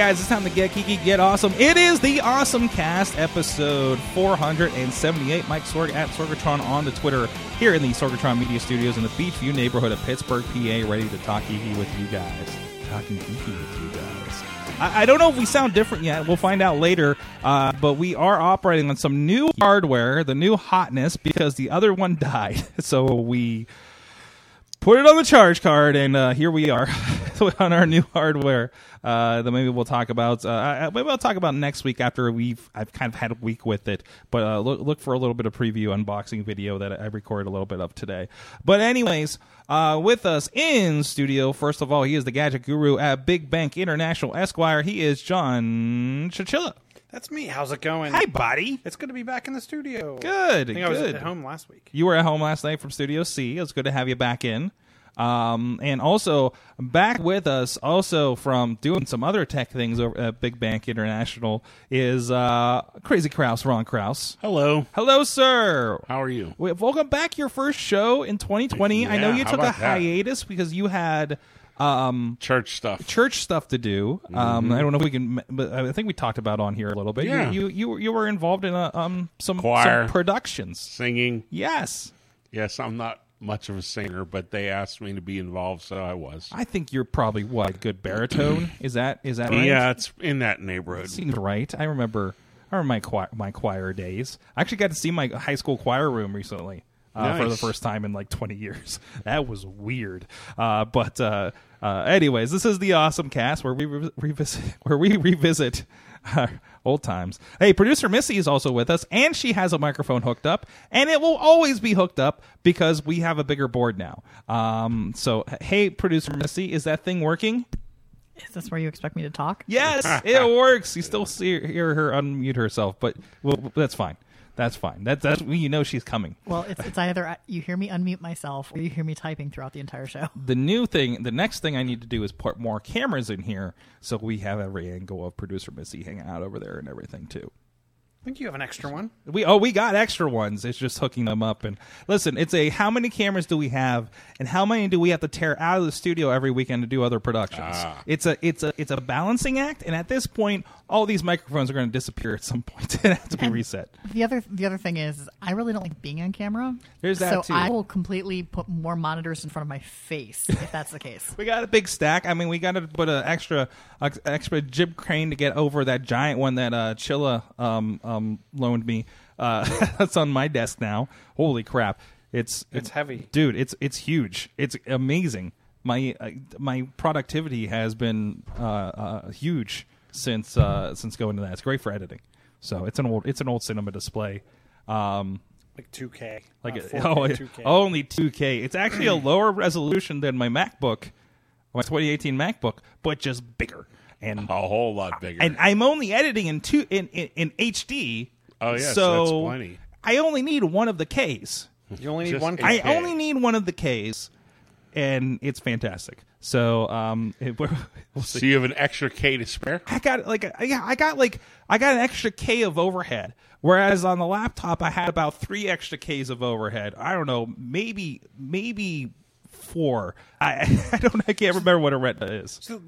guys, it's time to get geeky, get awesome. It is the Awesome Cast episode 478. Mike Sorg at Sorgatron on the Twitter here in the Sorgatron Media Studios in the Beechview neighborhood of Pittsburgh, PA, ready to talk geeky with you guys. Talking geeky with you guys. I, I don't know if we sound different yet. We'll find out later. Uh, but we are operating on some new hardware, the new hotness, because the other one died. So we put it on the charge card, and uh, here we are on our new hardware. Uh, that maybe we'll talk about. Uh, maybe I'll talk about next week after we've I've kind of had a week with it. But uh, look look for a little bit of preview unboxing video that I recorded a little bit of today. But anyways, uh, with us in studio, first of all, he is the gadget guru at Big Bank International Esquire. He is John Chichilla. That's me. How's it going? Hi, buddy. It's good to be back in the studio. Good. I think I was good. at home last week. You were at home last night from Studio C. It was good to have you back in. Um, and also back with us, also from doing some other tech things over at Big Bank International, is uh, Crazy Kraus, Ron Kraus. Hello. Hello, sir. How are you? We- Welcome back. Your first show in 2020. I know Yeah, you how took a about that? hiatus because you had um, Church stuff. church stuff to do. Um, I don't know if we can, but I think we talked about on here a little bit. You- Mm-hmm. Yeah. You, you you were involved in a, um some, Choir. some productions. Singing. Yes. Yes, I'm not much of a singer, but they asked me to be involved, so I was. I think you're probably what a good baritone. is that is that right? Yeah, it's in that neighborhood. seems right. I remember. I remember my choir, my choir days. I actually got to see my high school choir room recently uh, for the first time in like 20 years. That was weird. Uh, but uh, uh, anyways, this is the awesome cast where we re- revisit where we revisit. uh, Old times. Hey, producer Missy is also with us, and she has a microphone hooked up, and it will always be hooked up because we have a bigger board now. Um, so, hey, producer Missy, is that thing working? Is this where you expect me to talk? Yes, it works. You still see hear her unmute herself, but well, that's fine. That's fine. That's that's you know she's coming. Well, it's, it's either you hear me unmute myself or you hear me typing throughout the entire show. The new thing, the next thing I need to do is put more cameras in here so we have every angle of producer Missy hanging out over there and everything too. I think you have an extra one. We oh we got extra ones. It's just hooking them up and listen. It's a how many cameras do we have and how many do we have to tear out of the studio every weekend to do other productions? It's a it's a it's a balancing act, and at this point, all these microphones are going to disappear at some point and have to be reset. The other the other thing is, I really don't like being on camera. There's that so too. I will completely put more monitors in front of my face if that's the case. We got a big stack. I mean, we got to put an extra uh, extra jib crane to get over that giant one that uh, Chilla um, um, loaned me. Uh, that's on my desk now. Holy crap! It's It's heavy. dude. It's it's huge. It's amazing. My uh, my productivity has been uh, uh, huge since uh, since going to that. It's great for editing. So it's an old it's an old cinema display. Um, Like 2K. like Not it- 4K, oh, 2K. only 2K. It's actually a lower resolution than my MacBook, my 2018 MacBook, but just bigger. And A whole lot bigger. and I'm only editing in two in in, in HD. Oh, yeah, so that's plenty. I only need one of the Ks. You only need Just one. a- I Okay. only need one of the Ks, and it's fantastic. So um, it, we're, we'll see. so you have an extra K to spare? I got like a, yeah, I got like I got an extra K of overhead. Whereas on the laptop, I had about three extra Ks of overhead. I don't know, maybe maybe four. I I don't I can't remember what a retina is. So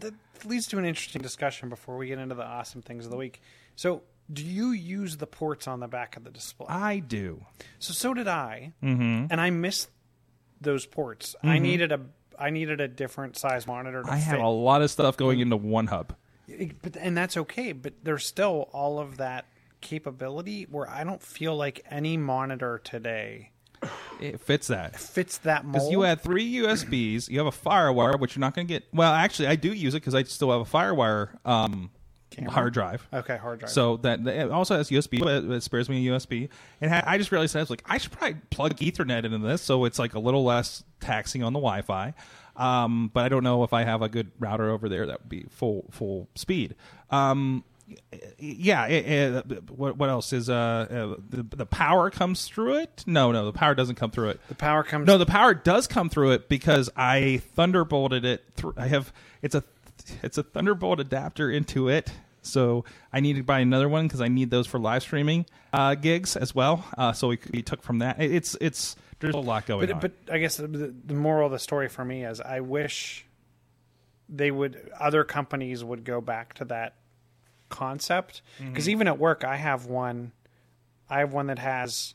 that leads to an interesting discussion before we get into the awesome things of the week. So, do you use the ports on the back of the display? I do. So so did I, mm-hmm. and I missed those ports. I needed a I needed a different size monitor. To I have fit. a lot of stuff going into one hub. It- but and that's okay. But there's still all of that capability where I don't feel like any monitor today It fits that. It fits that mold. Because you had three USBs, you have a FireWire, which you're not going to get. Well, actually, I do use it because I still have a FireWire um, Camera? hard drive. Okay, hard drive. So that that- it also has USB, but it spares me a USB. And ha- I just realized I was like, I should probably plug Ethernet into this, so it's like a little less taxing on the Wi-Fi. Um, but I don't know if I have a good router over there that would be full full speed. Um, yeah. It, it, what what else is uh, uh the, the power comes through it? No, no, the power doesn't come through it. the power comes. No, the power does come through it because I thunderbolted it through. I have it's a it's a thunderbolt adapter into it. So I need to buy another one because I need those for live streaming uh, gigs as well. Uh, so we, we took from that. It- It's it's there's a lot going but on. but I guess the, the moral of the story for me is I wish they would other companies would go back to that concept mm-hmm. because even at work I have one I have one that has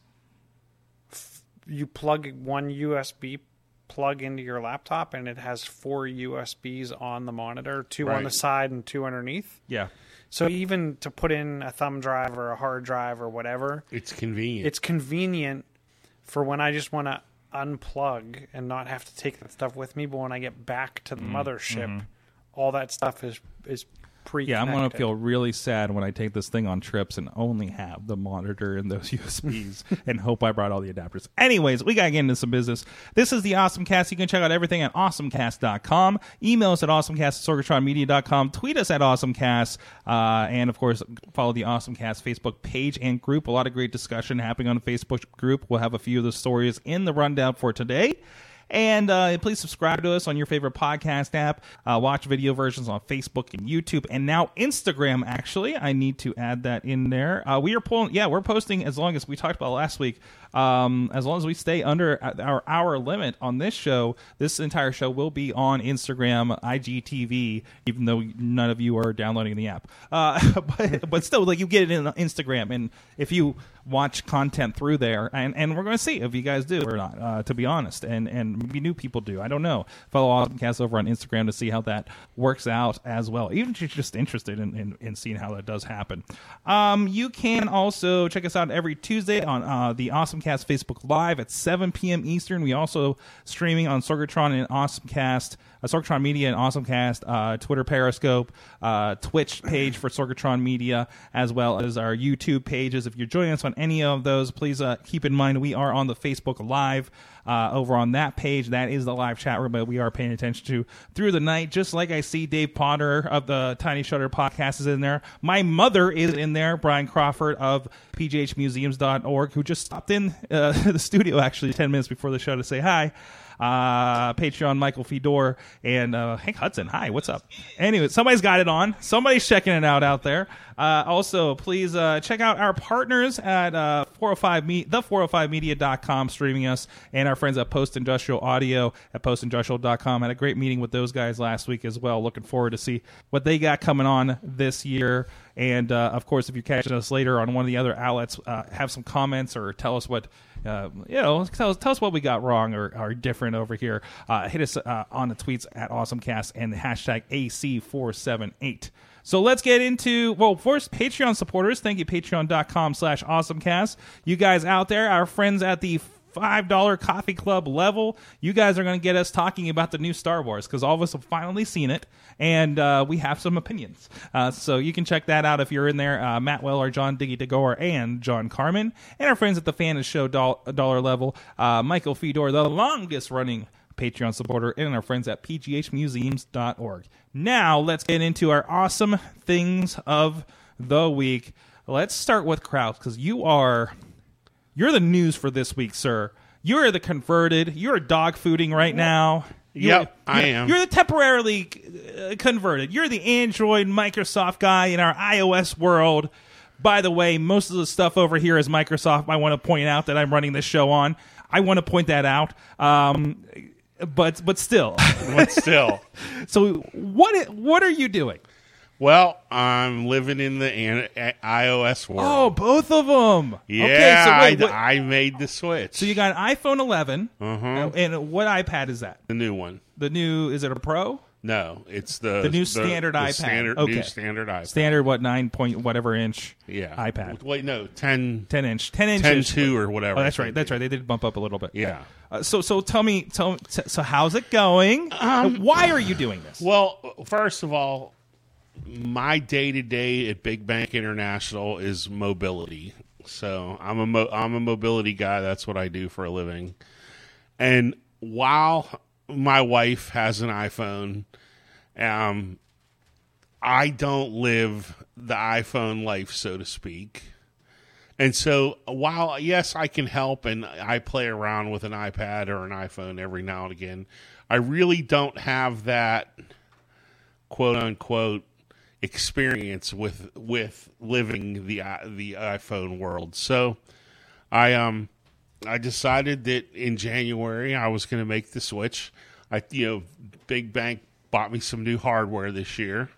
f- you plug one USB plug into your laptop and it has four USBs on the monitor, two on the side and two underneath. yeah, So even to put in a thumb drive or a hard drive or whatever, It's convenient. it's convenient for when I just want to unplug and not have to take that stuff with me. But when I get back to the mm-hmm. mothership, mm-hmm. all that stuff is is pre. yeah. I'm gonna feel really sad when I take this thing on trips and only have the monitor and those USBs and hope I brought all the adapters. Anyways, we gotta get into some business. This is the Awesome Cast. You can check out everything at awesomecast.com. Email us at awesomecast at sorgatronmedia.com. Tweet us at awesomecast. Uh, and of course, follow the Awesomecast Facebook page and group. A lot of great discussion happening on the Facebook group. We'll have a few of the stories in the rundown for today. And uh, please subscribe to us on your favorite podcast app. Uh, watch video versions on Facebook and YouTube, and now Instagram. Actually, I need to add that in there. Uh, we are pulling. Yeah, we're posting as long as we talked about last week. Um, as long as we stay under our hour limit on this show, this entire show will be on Instagram, IGTV. Even though none of you are downloading the app, uh, but but still, like you get it in Instagram, and if you watch content through there, and, and we're going to see if you guys do or not. Uh, to be honest, and and maybe new people do. I don't know. Follow Awesomecast over on Instagram to see how that works out as well. Even if you're just interested in, in, in seeing how that does happen. Um, you can also check us out every Tuesday on uh, the Awesomecast Facebook Live at 7 p.m. Eastern. We also streaming on Sorgatron and Awesomecast, uh, Sorgatron Media and Awesomecast, uh, Twitter Periscope, uh, Twitch page for Sorgatron Media, as well as our YouTube pages. If you're joining us on any of those, please uh, keep in mind we are on the Facebook Live. Uh, over on that page, that is the live chat room that we are paying attention to through the night. Just like I see Dave Potter of the Tiny Shutter podcast is in there. My mother is in there, Brian Crawford of pghmuseums.org, who just stopped in uh, the studio actually 10 minutes before the show to say hi. Uh, Patreon, Michael Fedor, and uh, Hank Hudson. Hi, what's up? Anyway, somebody's got it on. Somebody's checking it out out there. Uh, also, please uh, check out our partners at uh, 405 me- the 405media.com streaming us and our friends at Post Industrial Audio at postindustrial.com. Had a great meeting with those guys last week as well. Looking forward to see what they got coming on this year. And uh, of course, if you're catching us later on one of the other outlets, uh, have some comments or tell us what uh, you know. Tell us, tell us what we got wrong or, or different over here. Uh, hit us uh, on the tweets at AwesomeCast and the hashtag AC478. So let's get into well first Patreon supporters. Thank you patreon.com slash awesomecast. You guys out there, our friends at the five dollar coffee club level, you guys are going to get us talking about the new Star Wars because all of us have finally seen it and uh, we have some opinions. Uh, so you can check that out if you're in there. Uh, Matt Weller, John Diggy DeGore, and John Carmen, and our friends at the Fan Show doll- dollar level, uh, Michael Fedor, the longest running Patreon supporter, and our friends at pghmuseums.org. Now, let's get into our awesome things of the week. Let's start with Kraus because you are you're the news for this week, sir. You're the converted. You're dog fooding right now. You're- Yep, I am. You're the temporarily uh, converted. You're the Android Microsoft guy in our iOS world. By the way, most of the stuff over here is Microsoft. I want to point out that I'm running this show on. I want to point that out. Um, but but still, but still. so what what are you doing? Well, I'm living in the an- a- iOS world. Oh, both of them. yeah, Okay, so wait, I, what- I made the switch. so you got an iPhone 11, Uh-huh. and what iPad is that? the new one. The new is it a Pro? No, it's the The new standard iPad. Standard, Okay. New standard iPad. Standard what nine point whatever inch? yeah, iPad. Wait, no, 10, Ten inch, ten 10 inches. 2 or whatever. Oh, that's right. That's right. They did bump up a little bit. Yeah. Uh, so so tell me, tell so how's it going? And why are you doing this? Well, first of all, my day to day at Big Bank International is mobility. So I'm a I'm a mobility guy. That's what I do for a living. And while my wife has an iPhone, um, I don't live the iPhone life, so to speak. And so, while yes, I can help and I play around with an iPad or an iPhone every now and again, I really don't have that quote unquote experience with with living the the iPhone world. So, I um I decided that in January I was going to make the switch. I you know, Big Bank bought me some new hardware this year,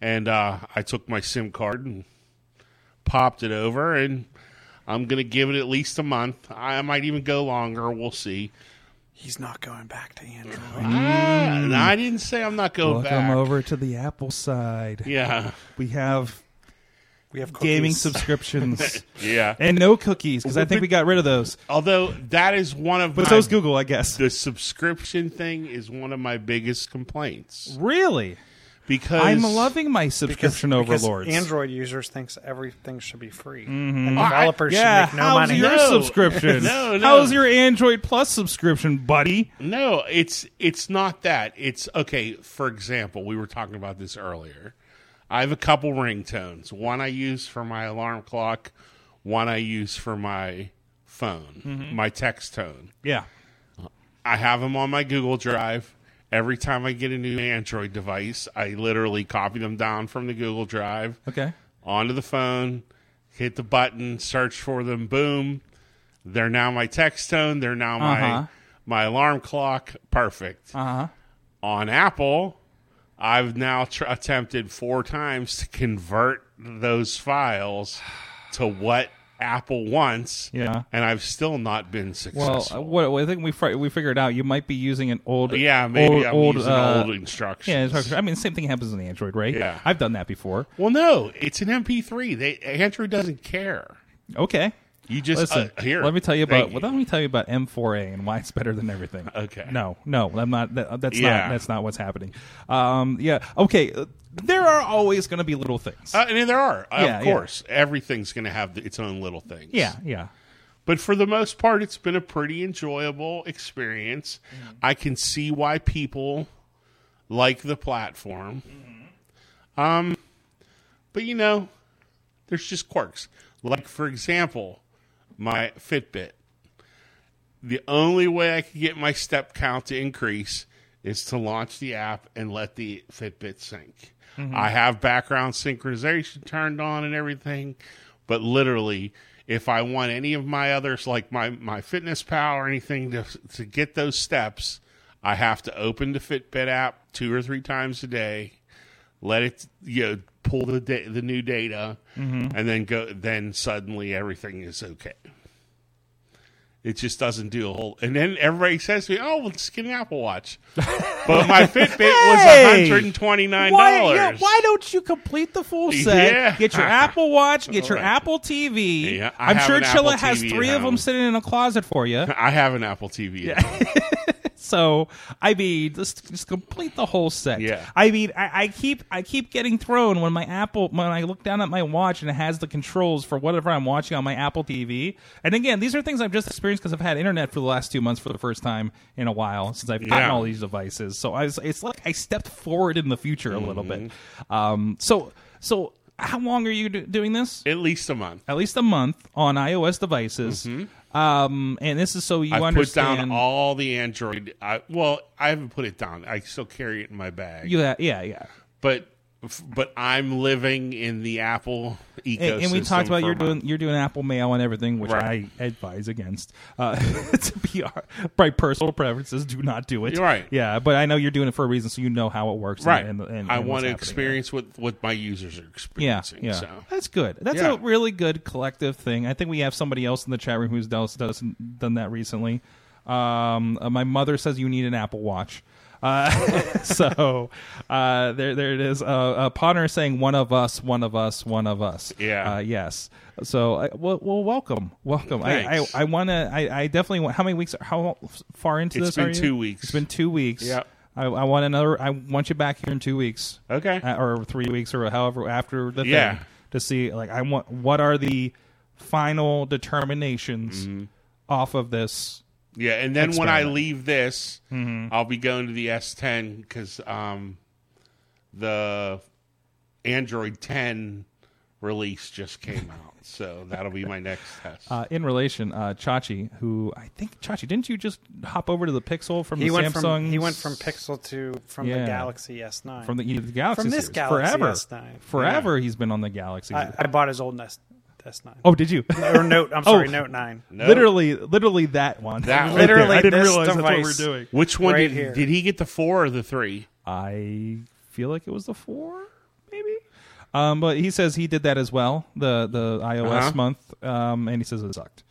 and uh, I took my SIM card and popped it over, and I'm going to give it at least a month. I might even go longer. We'll see. He's not going back to Android. Ah, and I didn't say I'm not going Welcome back. over to the Apple side. Yeah, We have We have gaming subscriptions yeah. and no cookies because I think we got rid of those. Although that is one of But my, so's Google, I guess. the subscription thing is one of my biggest complaints Really? Because I'm loving my subscription because overlords. Android users thinks everything should be free, Mm-hmm. and I- developers yeah, should make no how's money. your No. subscription? No, no. How's your Android Plus subscription, buddy? No, it's it's not that. It's okay. For example, we were talking about this earlier. I have a couple ringtones. One I use for my alarm clock. One I use for my phone, my text tone. Yeah. I have them on my Google Drive. Every time I get a new Android device, I literally copy them down from the Google Drive Okay. onto the phone, hit the button, search for them, boom. They're now my text tone. They're now my Uh-huh. my alarm clock. Perfect. Uh huh. On Apple, I've now tr- attempted four times to convert those files to what Apple wants, Yeah. and I've still not been successful. uh, what I think we fri- we figured out, you might be using an old yeah, maybe old, I'm old, using uh, old instructions. Yeah. I mean, same thing happens on the Android, right? Yeah. I've done that before. Well, no, it's an MP3. They Android doesn't care. Okay. You just Listen, uh, here. let me tell you about. Well, let me tell you about M4A and why it's better than everything. Okay. No, no, I'm not. That, that's Yeah. not. That's not what's happening. Um, yeah. Okay. uh, There are always going to be little things. Uh, mean, there are, Yeah, of yeah. course. Everything's going to have its own little things. yeah. Yeah. But for the most part, it's been a pretty enjoyable experience. Mm-hmm. I can see why people like the platform. Mm-hmm. Um, but you know, there's just quirks. Like for example, my Fitbit. The only way I can get my step count to increase is to launch the app and let the Fitbit sync. Mm-hmm. I have background synchronization turned on and everything, but literally, if I want any of my others, like my my Fitness Pal or anything, to to get those steps, I have to open the Fitbit app two or three times a day, let it you know pull the da- the new data, mm-hmm. and then go. Then suddenly everything is okay. It just doesn't do a whole. And then everybody says to me, "Oh, well, just get an Apple Watch." but my Fitbit was Hey! one hundred and twenty nine Why, dollars. yeah, why don't you complete the full set? Yeah. Get your Apple Watch, get your Right. Apple TV. Yeah, I I'm sure Chilla Apple has three of them sitting in a closet for you. I have an Apple TV. So I mean, just just complete the whole set. Yeah. I mean, I, I keep I keep getting thrown when my Apple when I look down at my watch and it has the controls for whatever I'm watching on my Apple TV. And again, these are things I've just experienced because I've had internet for the last two months for the first time in a while since I've gotten Yeah. all these devices. So I was, it's like I stepped forward in the future a little bit. Mm-hmm. Um. So so how long are you do- doing this? At least a month. At least a month on iOS devices. Um. And this is so you I've put down all the Android. I, well, I haven't put it down. I still carry it in my bag. you ha- yeah yeah. but but I'm living in the Apple ecosystem. and, and we talked about you're my- doing you're doing Apple Mail and everything, which Right. I advise against. Uh, to be our, by personal preferences, do not do it. You're right. Yeah, but I know you're doing it for a reason, so you know how it works. right. And, and, and I want to experience what what my users are Yeah, experiencing. yeah, So. that's good. That's Yeah. a really good collective thing. I think we have somebody else in the chat room who's done, does, done that recently. Um, uh, my mother says you need an Apple Watch. Uh, so uh, there, there it is. Uh, uh, Potter saying one of us, one of us, one of us. Yeah. Uh, yes. So, uh, well, well, welcome, welcome. I, I, Thanks. I want to. I, I definitely want. How many weeks? How far into It's this? been are you? two weeks. It's been two weeks. Yep. I, I want another. I want you back here in two weeks, Okay. uh, or three weeks, or however after the Yeah. thing to see. Like, I want what are the final determinations Mm-hmm. off of this. Yeah, and then when I leave this, Mm-hmm. I'll be going to the S10 because um, the Android 10 release just came out, so that'll be my next test. Uh, in relation, uh, Chachi, who I think Chachi, didn't you just hop over to the Pixel from He the went Samsung? from he went from Pixel to from Yeah. the Galaxy S9. from the, the Galaxy From this series. Galaxy forever, S9. forever. He's been on the Galaxy. I, I bought his old S S9 oh, did you? or Note. I'm sorry, Oh. Note 9. No. Literally, literally that one. That Right one. there. Literally I didn't this realize that's what we're doing. Which one right did, here. did he get the four or the three? I feel like it was the four, maybe. Um, but he says he did that as well, the the iOS Uh-huh. month, um, and he says it sucked.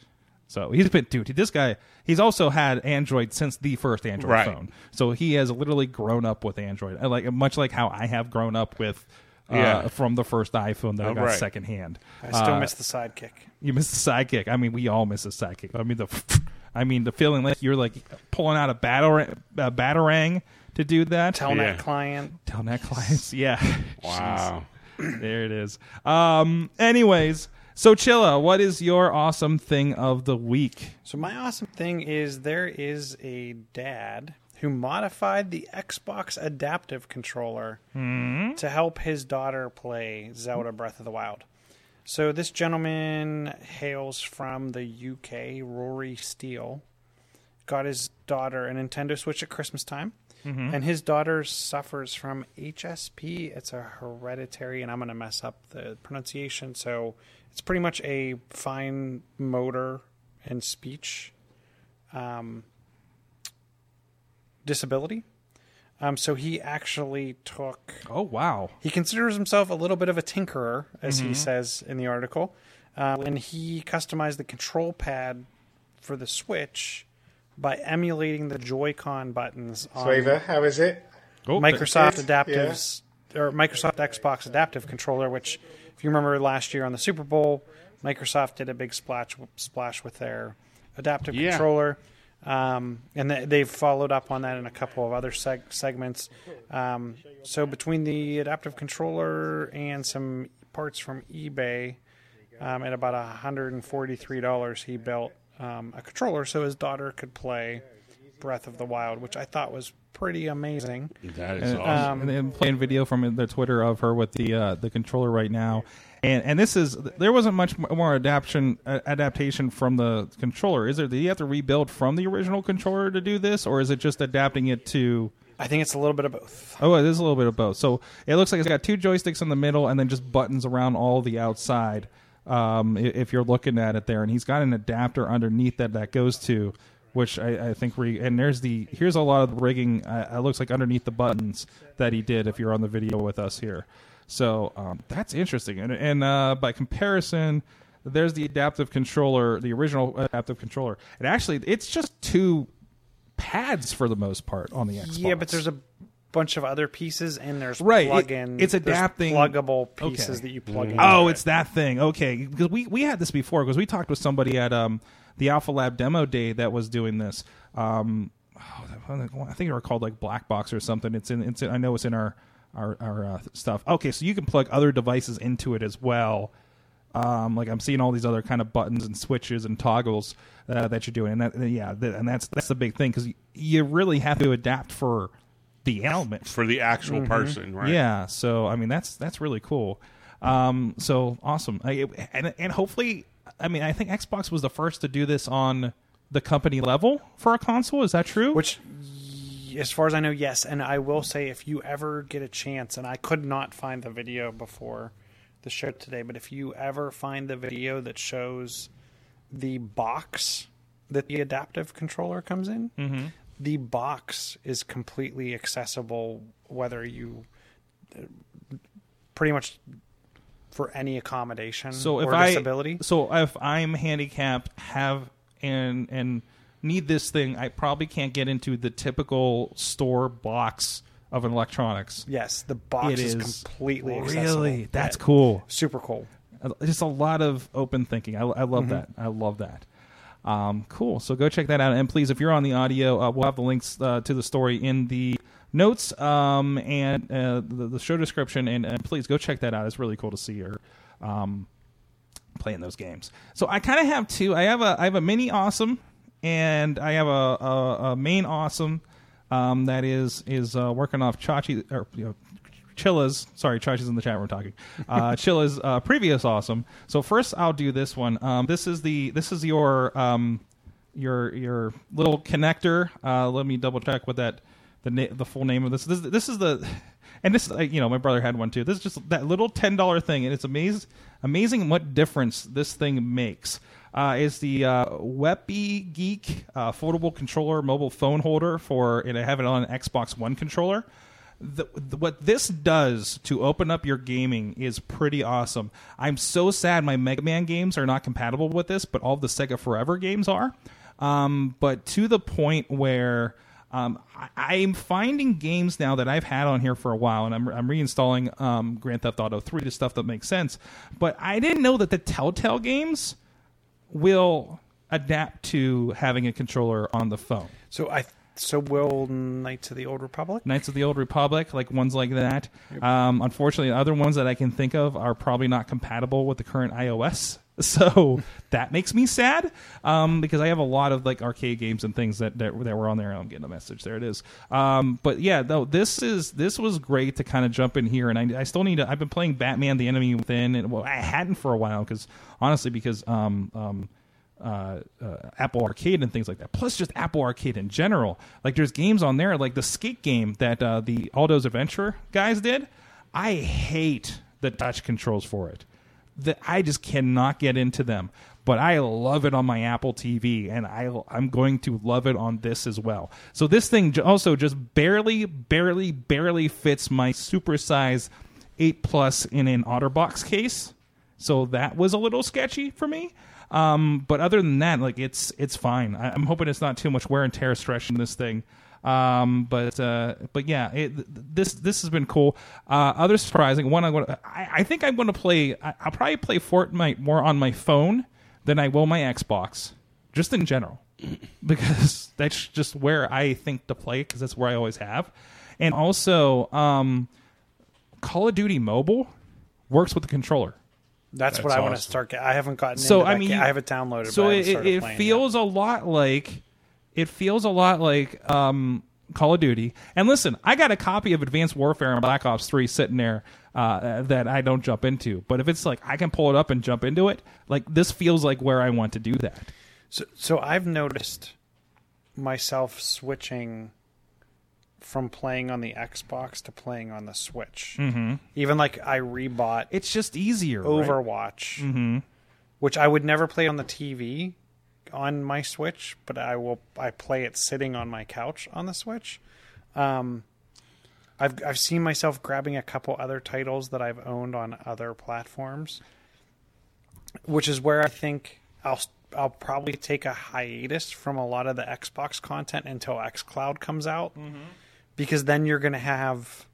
So he's been, dude. This guy, he's also had Android since the first Android Right. phone. So he has literally grown up with Android, I like much like how I have grown up with. Uh, Yeah. from the first iPhone that I Oh, got right. secondhand. I still Uh, miss the sidekick. You miss the sidekick. I mean, we all miss the sidekick. I mean the, I mean the feeling like you're like pulling out a batter a batarang to do that. Telnet Yeah. client. Telnet clients. Yeah. Wow. there it is. Um. Anyways, so Chilla, what is your awesome thing of the week? So my awesome thing is there is a dad who modified the Xbox adaptive controller to help his daughter play Zelda Breath of the Wild. So this gentleman hails from the UK, Rory Steele. Got his daughter a Nintendo Switch at Christmas time. And his daughter suffers from HSP. It's a hereditary, and I'm going to mess up the pronunciation. So it's pretty much a fine motor and speech um, disability. Um, so he actually took. Oh wow. He considers himself a little bit of a tinkerer, as Mm-hmm. he says in the article. Um, and he customized the control pad for the Switch by emulating the Joy-Con buttons on Flavor, how is it? Oh, Microsoft Good, Adaptives or Microsoft Xbox Adaptive Controller, which, if you remember last year on the Super Bowl, Microsoft did a big splash splash with their adaptive Yeah. controller, um, and they, they've followed up on that in a couple of other seg- segments. Um, so between the adaptive controller and some parts from eBay, um, at about hundred and forty-three dollars, he built um, a controller so his daughter could play Breath of the Wild, which I thought was pretty amazing. That is and, awesome. and, and playing video from their Twitter of her with the uh, the controller right now, and and this is there wasn't much more adaptation uh, adaptation from the controller. Is there? Did you have to rebuild from the original controller to do this, or is it just adapting it to? I think it's a little bit of both. Oh, it is a little bit of both. So it looks like it's got two joysticks in the middle and then just buttons around all the outside. Um, if you're looking at it there, and he's got an adapter underneath that that goes to, which I, I think we and there's the here's a lot of the rigging. Uh, it looks like underneath the buttons that he did. If you're on the video with us here, so um, that's interesting. And, and uh, by comparison, there's the adaptive controller, the original adaptive controller, and actually it's just two pads for the most part on the Xbox. Yeah, but there's a bunch of other pieces, and there's Right, plug-in. it's adapting- pluggable pieces Okay. that you plug in. Oh, it's that thing. Okay, because we we had this before because we talked with somebody at um the Alpha Lab demo day that was doing this. Um, oh, I think they were called like Black Box or something. It's in. It's in, I know it's in our our our uh, stuff. Okay, so you can plug other devices into it as well. Um, like I'm seeing all these other kind of buttons and switches and toggles uh, that you're doing, and that yeah, th- and that's that's the big thing because you, you really have to adapt for the element for the actual person, right? yeah, so I mean that's that's really cool. Um, so awesome, I, and and hopefully, I mean I think Xbox was the first to do this on the company level for a console. Is that true? Which, y- as far as I know, yes. And I will say, if you ever get a chance, and I could not find the video before the show today, but if you ever find the video that shows the box that the adaptive controller comes in, Mm-hmm. the box is completely accessible, whether you uh, pretty much for any accommodation so if or I, so if I'm handicapped, have and and need this thing, I probably can't get into the typical store box of electronics. Yes, the box It is, is completely accessible. really that's Yeah. cool. Super cool. just a lot of open thinking. I, I love that. I love that. Um, cool. So go check that out. And please, if you're on the audio, uh, we'll have the links uh, to the story in the notes um, and uh, the, the show description, and, and please go check that out. It's really cool to see her um, playing those games. So I kind of have two. I have a I have a mini awesome, and I have a, a, a main awesome um, that is is uh, working off Chachi or you know, Chilla's. Sorry, Chachi's in the chat room talking. Uh, Chilla's uh, previous awesome. So first, I'll do this one. Um, this is the this is your um, your your little connector. Uh, let me double check what that the na- the full name of this. This this is the and this you know my brother had one too. This is just that little ten dollar thing, and it's amazing amazing what difference this thing makes. Uh, is the uh, Weppy Geek uh, foldable controller mobile phone holder for and I have it on an Xbox One controller. The, the- what this does to open up your gaming is pretty awesome. I'm so sad my Mega Man games are not compatible with this, but all the Sega Forever games are. Um, but to the point where um, I, I'm finding games now that I've had on here for a while, and I'm, I'm reinstalling um, Grand Theft Auto 3 to stuff that makes sense. But I didn't know that the Telltale games will adapt to having a controller on the phone. So I so will Knights of the Old Republic. Knights of the Old Republic, like ones like that. Um, unfortunately, other ones that I can think of are probably not compatible with the current iOS. So that makes me sad um, because I have a lot of like arcade games and things that, that that were on there. I'm getting a message. There it is. Um, but yeah, though this is this was great to kind of jump in here, and I, I still need to. I've been playing Batman: The Enemy Within, and well, I hadn't for a while because honestly, because um, um, uh, uh, Apple Arcade and things like that. Plus, just Apple Arcade in general. Like, there's games on there, like the skate game that uh, the Alto's Adventure guys did. I hate the touch controls for it. That I just cannot get into them. But I love it on my Apple TV, and I I'm going to love it on this as well. So this thing also just barely, barely, barely fits my supersize eight plus in an OtterBox case. So that was a little sketchy for me. Um, but other than that, like it's it's fine. I, I'm hoping it's not too much wear and tear stretching this thing. Um, but uh, but yeah, it, this this has been cool. Uh, other surprising one, I'm gonna, I, I think I'm going to play. I, I'll probably play Fortnite more on my phone than I will my Xbox, just in general, because that's just where I think to play because that's where I always have. And also, um, Call of Duty Mobile works with the controller. That's, what That's I want to start. I haven't gotten. So into I mean, ga- I have it downloaded. So but it, haven't it, started it playing feels a lot like it feels a lot like um, Call of Duty. And listen, I got a copy of Advanced Warfare and Black Ops Three sitting there uh, that I don't jump into. But if it's like I can pull it up and jump into it, like this feels like where I want to do that. So, so I've noticed myself switching from playing on the Xbox to playing on the Switch. Mm-hmm. Even like I rebought It's just easier. right? Overwatch, mm-hmm. which I would never play on the TV on my Switch, but I will. I play it sitting on my couch on the Switch. Um, I've I've seen myself grabbing a couple other titles that I've owned on other platforms, which is where I think I'll I'll probably take a hiatus from a lot of the Xbox content until XCloud comes out, because then you're going to have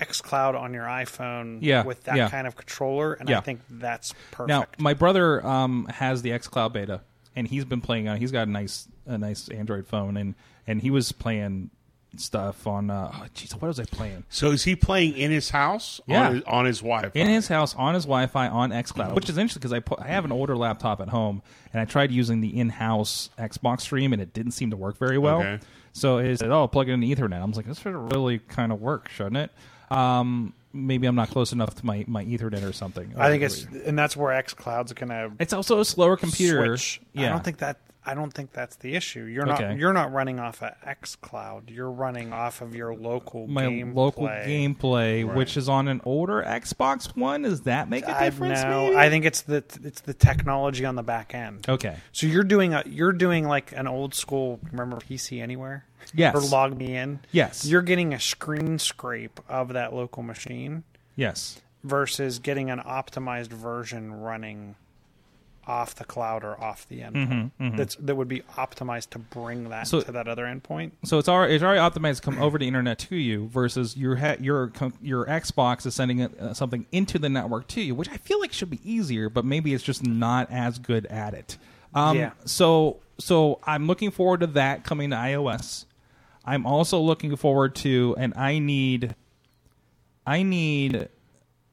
XCloud on your iPhone Yeah, with that yeah. kind of controller, and Yeah. I think that's perfect. Now, my brother um, has the XCloud beta, and he's been playing on. He's got a nice, a nice Android phone, and and he was playing stuff on. Uh, oh, jeez, what was I playing? So is he playing in his house? Yeah. On his, on his Wi-Fi. in his house on his Wi-Fi on XCloud, which is interesting because I put, I have an older laptop at home and I tried using the in-house Xbox stream and it didn't seem to work very well. Okay. So it said, "Oh, plug it in Ethernet." I was like, "This should really kind of work, shouldn't it?" Um, maybe I'm not close enough to my, my Ethernet or something. I think it's and that's where XCloud's going to it's also a slower computer. switch. Yeah, I don't think that I don't think that's the issue. You're Okay. not you're not running off of XCloud. You're running off of your local my gameplay. local gameplay, which is on an older Xbox One. Does that make a difference? know. maybe? I think it's the it's the technology on the back end. Okay. So you're doing a you're doing like an old school. Remember PC Anywhere? Yes. Or Log Me In. Yes. You're getting a screen scrape of that local machine Yes. versus getting an optimized version running off the cloud or off the endpoint. That's that would be optimized to bring that Mm-hmm, So- to that other endpoint. So it's already, it's already optimized to come over the internet to you versus your ha- your your Xbox is sending it, uh, something into the network to you, which I feel like should be easier, but maybe it's just not as good at it. Um, Yeah. So so I'm looking forward to that coming to iOS. I'm also looking forward to, and I need, I need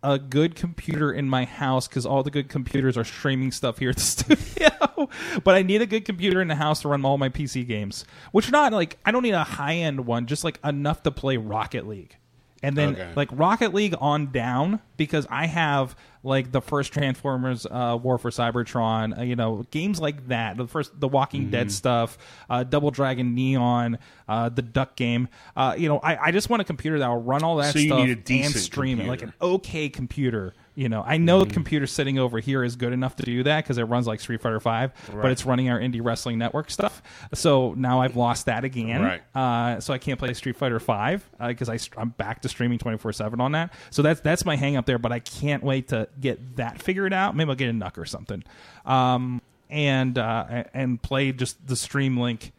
a good computer in my house because all the good computers are streaming stuff here at the studio. but I need a good computer in the house to run all my PC games, which not like I don't need a high end one, just like enough to play Rocket League. And then Okay. like Rocket League on down because I have like the first Transformers uh, War for Cybertron, uh, you know, games like that. The first The Walking Dead stuff, uh, Double Dragon Neon, uh, the Duck game. Uh, you know, I, I just want a computer that will run all that So you stuff need a and decent stream it, like an okay computer. You know, I know the computer sitting over here is good enough to do that because it runs like Street Fighter Five, but it's running our indie wrestling network stuff. So now I've lost that again. Right. Uh, so I can't play Street Fighter Five because I I'm back to streaming twenty four seven on that. So that's that's my hang up there. But I can't wait to get that figured out. Maybe I'll get a NUC or something, um, and uh, and play just the stream link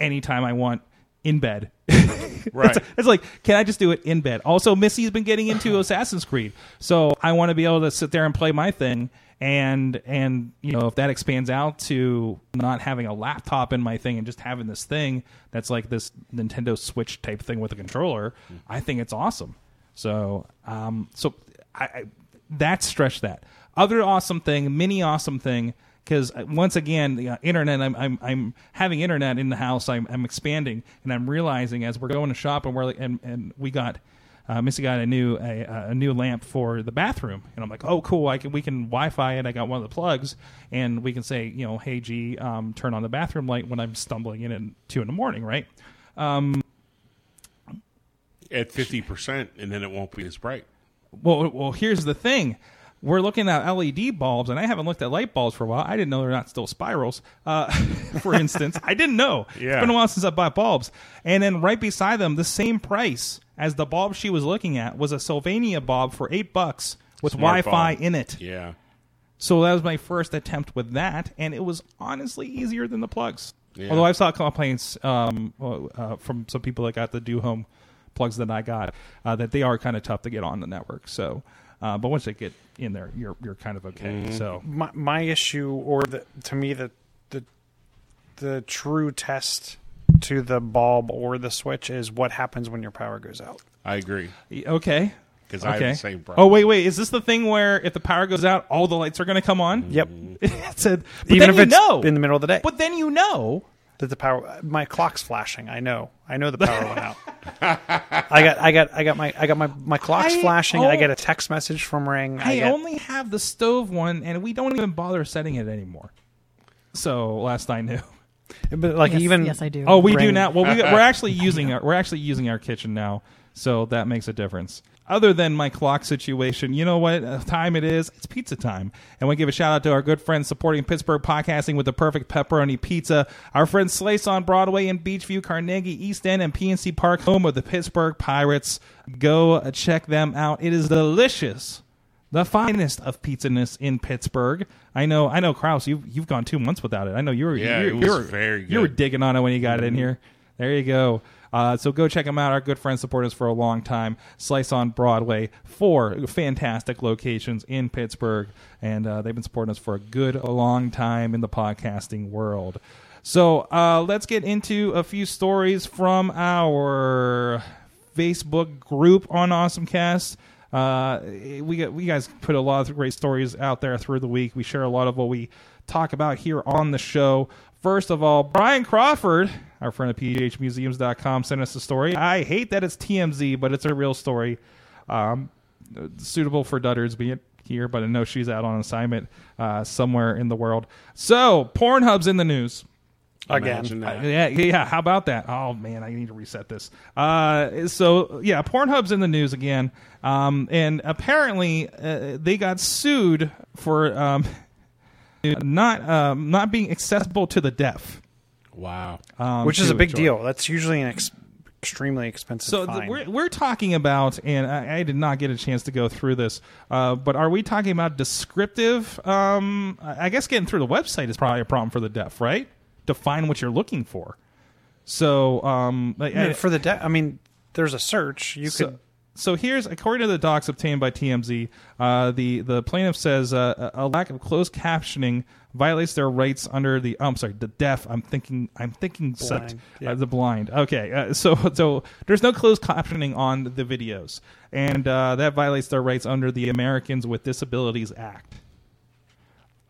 anytime I want in bed. Right. It's, it's like, can I just do it in bed? Also, Missy's been getting into Assassin's Creed, so I want to be able to sit there and play my thing. And and you know, if that expands out to not having a laptop in my thing and just having this thing that's like this Nintendo Switch type thing with a controller, I think it's awesome. So um, so I, I that stretch that other awesome thing, mini awesome thing because once again, the uh, internet. I'm, I'm I'm having internet in the house. I'm, I'm expanding, and I'm realizing as we're going to shop and we're like, and and we got. Uh, Missy got a new a, a new lamp for the bathroom, and I'm like, oh, cool! I can we can Wi-Fi it. I got one of the plugs, and we can say, you know, hey G, um, turn on the bathroom light when I'm stumbling in at two in the morning, right? Um, At fifty percent, and then it won't be as bright. Well, well, here's the thing. We're looking at LED bulbs, and I haven't looked at light bulbs for a while. I didn't know they're not still spirals. Uh, for instance, I didn't know. Yeah. It's been a while since I bought bulbs. And then right beside them, the same price as the bulb she was looking at was a Sylvania bulb for eight bucks with Smart Wi-Fi bulb. in it. Yeah. So that was my first attempt with that, and it was honestly easier than the plugs. Yeah. Although I've saw complaints um, uh, from some people that got the Do Home plugs that I got uh, that they are kind of tough to get on the network. So, uh, but once they get in there, you're you're kind of okay. Mm-hmm. So my, my issue or the to me the the the true test to the bulb or the switch is what happens when your power goes out. I agree. okay. 'Cause I have okay. the same problem. Oh wait, wait. Is this the thing where if the power goes out, all the lights are going to come on? Yep. it said, but Even then if you it's know, in the middle of the day. But then you know. That the power my clock's flashing. I know. I know the power went out. I got I got I got my I got my my clock's I- flashing. oh. I get a text message from Ring. I, I get, only have the stove one, and we don't even bother setting it anymore. So last I knew. but like Yes, even yes, I do. Oh, we do now. Well, we, we're actually using our we're actually using our kitchen now, so that makes a difference. Other than my clock situation, you know what uh, time it is? It's pizza time, and we give a shout out to our good friends supporting Pittsburgh podcasting with the perfect pepperoni pizza. Our friends Slice on Broadway in Beechview, Carnegie, East End, and PNC Park, home of the Pittsburgh Pirates. Go uh, check them out. It is delicious the finest of pizzaness in Pittsburgh. I know, I know, Kraus. You've you've gone two months without it. I know you were. Yeah, you, it was you were, very You were digging on it when you got it in here. There you go. Uh, so go check them out. Our good friends support us for a long time. Slice on Broadway, four fantastic locations in Pittsburgh, and uh, they've been supporting us for a good a long time in the podcasting world. So uh, let's get into a few stories from our Facebook group on AwesomeCast. Uh, we get we guys put a lot of great stories out there through the week. We share a lot of what we talk about here on the show. First of all, Brian Crawford, our friend at phmuseums.com, sent us a story. I hate that it's TMZ, but it's a real story. Um, suitable for Dudders being here, but I know she's out on assignment uh, somewhere in the world. So, Pornhub's in the news. Again. that. Yeah, yeah. How about that? Oh man, I need to reset this. Uh, so yeah, Pornhub's in the news again, um, and apparently uh, they got sued for um, not um, not being accessible to the deaf. Wow. Um, which is a big enjoy. deal. That's usually an ex- extremely expensive So th- we're we're talking about, and I, I did not get a chance to go through this, uh, but are we talking about descriptive? Um, I I guess getting through the website is probably a problem for the deaf, right? Define what you're looking for. So, um, like, I mean, for the de- I mean, there's a search. You So- could so here's according to the docs obtained by TMZ, uh, the the plaintiff says uh, a lack of closed captioning violates their rights under the. Oh, I'm sorry, the deaf. I'm thinking. I'm thinking. Blind, Uh, the blind. Okay, uh, so so there's no closed captioning on the videos, and uh, that violates their rights under the Americans with Disabilities Act.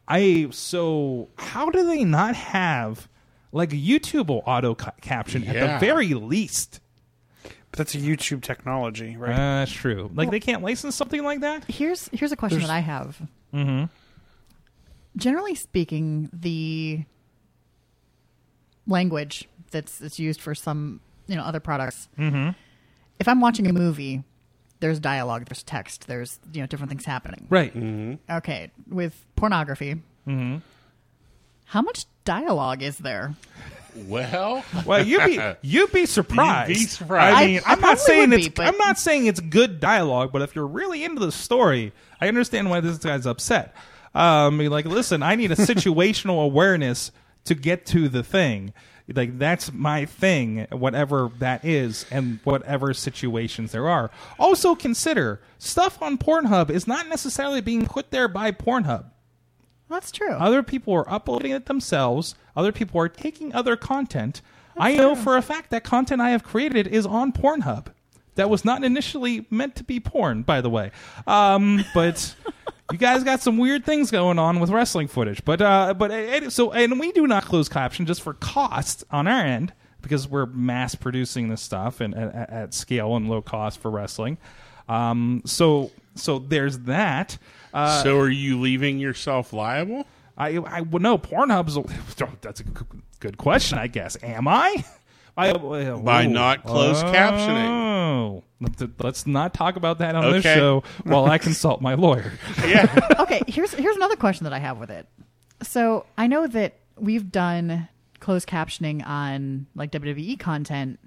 I so how do they not have like YouTube will auto ca- caption at the very least? But that's a YouTube technology, right? Uh, that's true. Like they can't license something like that. Here's here's a question There's- that I have. Mm-hmm. Generally speaking, the language that's that's used for some you know other products. Mm-hmm. If I'm watching a movie, there's dialogue, there's text, there's you know different things happening. Right. Okay, with pornography, Mm-hmm. How much dialogue is there? Well, Well, you'd be you'd be surprised. You'd be surprised. I mean, I- I I'm not saying it's be, but- I'm not saying it's good dialogue, but if you're really into the story, I understand why this guy's upset. Um, like, listen, I need a situational awareness to get to the thing. Like that's my thing, whatever that is, and whatever situations there are. Also, consider stuff on Pornhub is not necessarily being put there by Pornhub. That's true. Other people are uploading it themselves. Other people are taking other content. I know for a fact that content I have created is on Pornhub. That was not initially meant to be porn, by the way. Um, but you guys got some weird things going on with wrestling footage. But uh, but uh, so and we do not close caption just for cost on our end because we're mass producing this stuff and at, at scale and low cost for wrestling. Um, so so there's that. Uh, so are you leaving yourself liable? I I would know Pornhub's. That's a good- good question. I guess. Am I? I uh, By not closed captioning. Oh, let's not talk about that on this show while I consult my lawyer. Yeah. okay, here's here's another question that I have with it. So I know that we've done closed captioning on like WWE content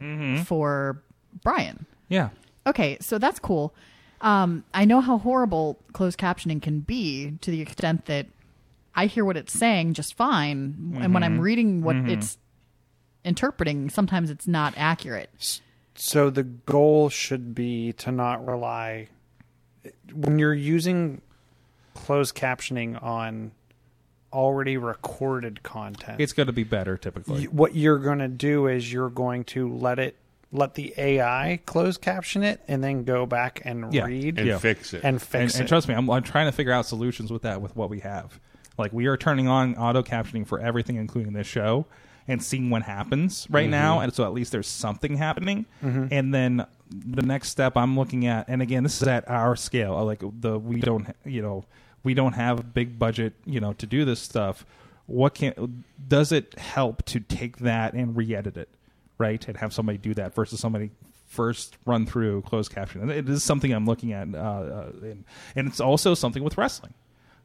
for Brian. Yeah. Okay, so that's cool. Um, I know how horrible closed captioning can be to the extent that I hear what it's saying just fine, and when I'm reading what it's interpreting, sometimes it's not accurate. So the goal should be to not rely when you're using closed captioning on already recorded content. It's going to be better typically. what you're going to do is you're going to let it let the AI close caption it and then go back and Yeah. read And Yeah. fix it. and and, fix and it. trust me, I'm, I'm trying to figure out solutions with that with what we have. Like we are turning on auto captioning for everything, including this show, and seeing what happens right now. And so at least there's something happening. And then the next step I'm looking at, and again, this is at our scale. uh, Like the we don't, you know, we don't have a big budget, you know, to do this stuff. What can does it help to take that and re-edit it, right, and have somebody do that versus somebody first run through closed caption. And It is something I'm looking at, uh, uh, and, and it's also something with wrestling.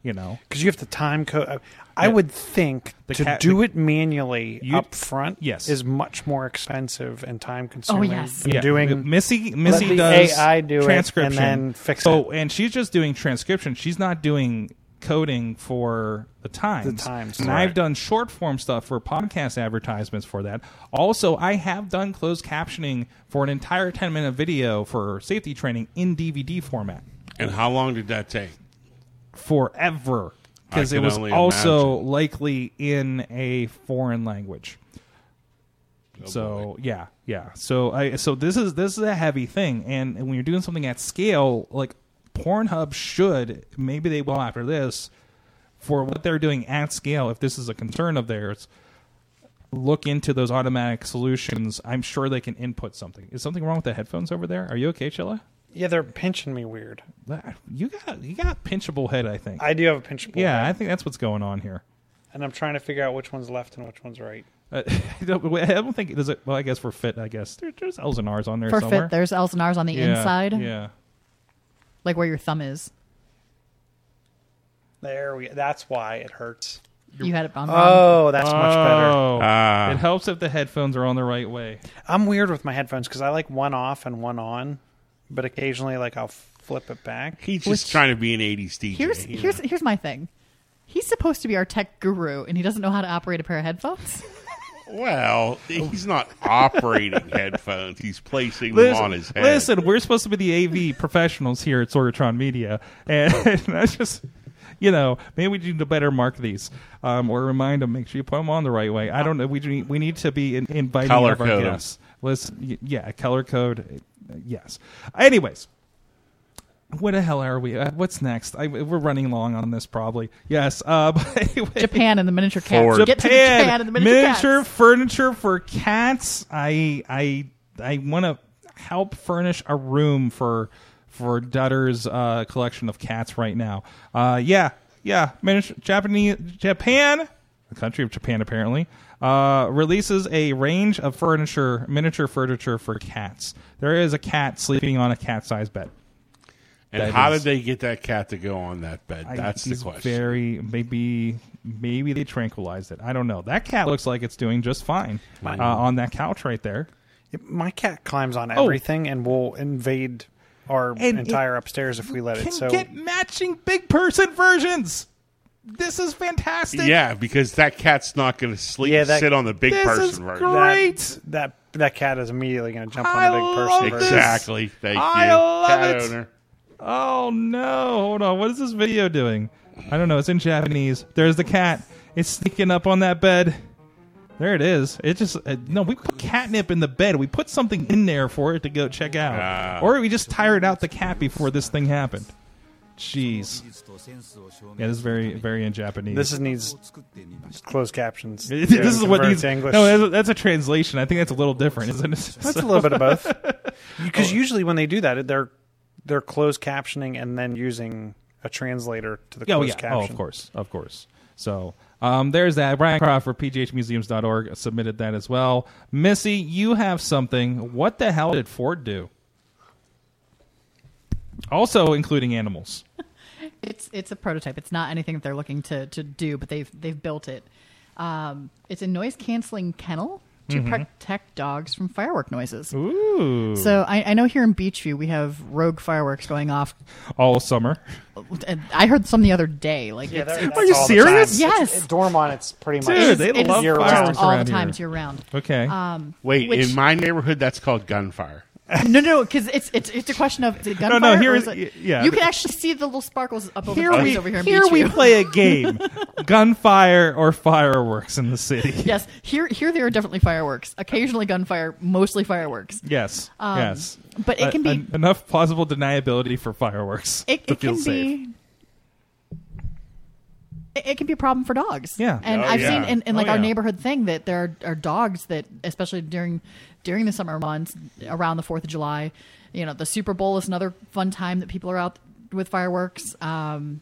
You know, because you have to time code. I Yeah. would think The to cat- do the- it manually You- up front Yes. is much more expensive and time consuming oh, yes. than yeah, doing Missy. Missy the does AI do it and transcription then fix so, it. and she's just doing transcription. She's not doing coding for the times. The Times, And right. I've done short form stuff for podcast advertisements for that. Also, I have done closed captioning for an entire ten minute video for safety training in DVD format. and how long did that take? forever because it was also imagine. likely in a foreign language. Oh, so yeah, yeah. So I so this is this is a heavy thing, and, and when you're doing something at scale, like Pornhub should maybe they will after this for what they're doing at scale. If this is a concern of theirs, look into those automatic solutions. I'm sure they can input something. Is something wrong with the headphones over there? Are you okay, Chilla? yeah they're pinching me weird. You got you got pinchable head, I think. I do have a pinchable Yeah, I think that's what's going on here. and I'm trying to figure out which one's left and which one's right. Uh, I don't I don't think does it. Well, I guess for fit, I guess there, there's L's and R's on there For somewhere. fit, there's L's and R's on the yeah, inside, Yeah, like where your thumb is. There we. That's why it hurts. You had it on wrong. Oh, that's much better. Oh, Ah. it helps if the headphones are on the right way. I'm weird with my headphones because I like one off and one on, but occasionally like I'll flip it back. He's just Which- trying to be an 80s DJ. Here's you here's here's my thing. He's supposed to be our tech guru, and he doesn't know how to operate a pair of headphones. Well, he's not operating headphones. He's placing them on his head. listen, we're supposed to be the AV professionals here at Sorgatron Media, and that's just, you know, maybe we need to better mark these um, or remind them. Make sure you put them on the right way. I don't know. We need, we need to be in, inviting Color of our code guests. Listen, y- yeah, color code. uh, Yes. Anyways, what the hell are we? Uh, what's next? I, we're running long on this, probably. Yes. Uh, but anyway, Japan and the miniature cats. Ford. Get to Japan, Japan and the miniature, miniature cats. furniture for cats. I I I want to help furnish a room for for Dutter's uh, collection of cats right now. Uh, yeah, yeah. Miniature, Japanese Japan, the country of Japan apparently, uh, releases a range of furniture, miniature furniture for cats. There is a cat sleeping on a cat-sized bed. And that how is- did they get that cat to go on that bed? I- That's the question. Very maybe maybe they tranquilized it. I don't know. That cat looks like it's doing just fine uh, on that couch right there. My cat climbs on Oh. everything and will invade our And entire upstairs if we let Can it. So get matching big person versions. This is fantastic. yeah, because that cat's not going to sleep. Yeah, that- sit on the big This person is version. great. that, that that cat is immediately going to jump I on the big person. love version. this. Exactly. Thank I you, love cat it. owner. Oh no! Hold on. What is this video doing? I don't know. It's in Japanese. There's the cat. It's sneaking up on that bed. There it is. It just uh, no. We put catnip in the bed. We put something in there for it to go check out, Ah. or we just tired out the cat before this thing happened. Jeez. Yeah, this is very very in Japanese. This is, needs closed captions. this to is what needs. English. No, that's a, that's a translation. I think that's a little different, isn't it? That's a little bit of both. Because usually when they do that, they're they're closed captioning and then using a translator to the Oh closed yeah, caption. oh of course, of course. So um, there's that. Brian Crawford, PGHmuseums.org submitted that as well. Missy, you have something. What the hell did Ford do? Also including animals. It's it's a prototype. It's not anything that they're looking to, to do, but they've they've built it. Um, it's a noise canceling kennel to protect dogs from firework noises. Ooh. So I, I know here in Beechview we have rogue fireworks going off. All summer. And I heard some the other day. Like Yeah, it's, they're- it's, Are you all serious? Yes. It's- it- Dormont, it's pretty much. Dude, they it love is year just fireworks all the time. here. It's year round. Okay. Um, Wait, which- in my neighborhood, that's called gunfire. no, no, because it's it's it's a question of is it no, gunfire. or here is it- yeah. You can actually see the little sparkles up over here we, over here here we play a game. Gunfire or fireworks in the city. Yes, here here there are definitely fireworks. Occasionally gunfire, mostly fireworks. Yes. yes. But it Uh, can be en- enough plausible deniability for fireworks it, it can safe. be it, it can be a problem for dogs. Yeah. and Oh, I've yeah. seen in, in Oh, like our yeah. neighborhood thing that there are, are dogs that, especially during during the summer months, around the Fourth of July, you know, the Super Bowl is another fun time that people are out with fireworks. Um,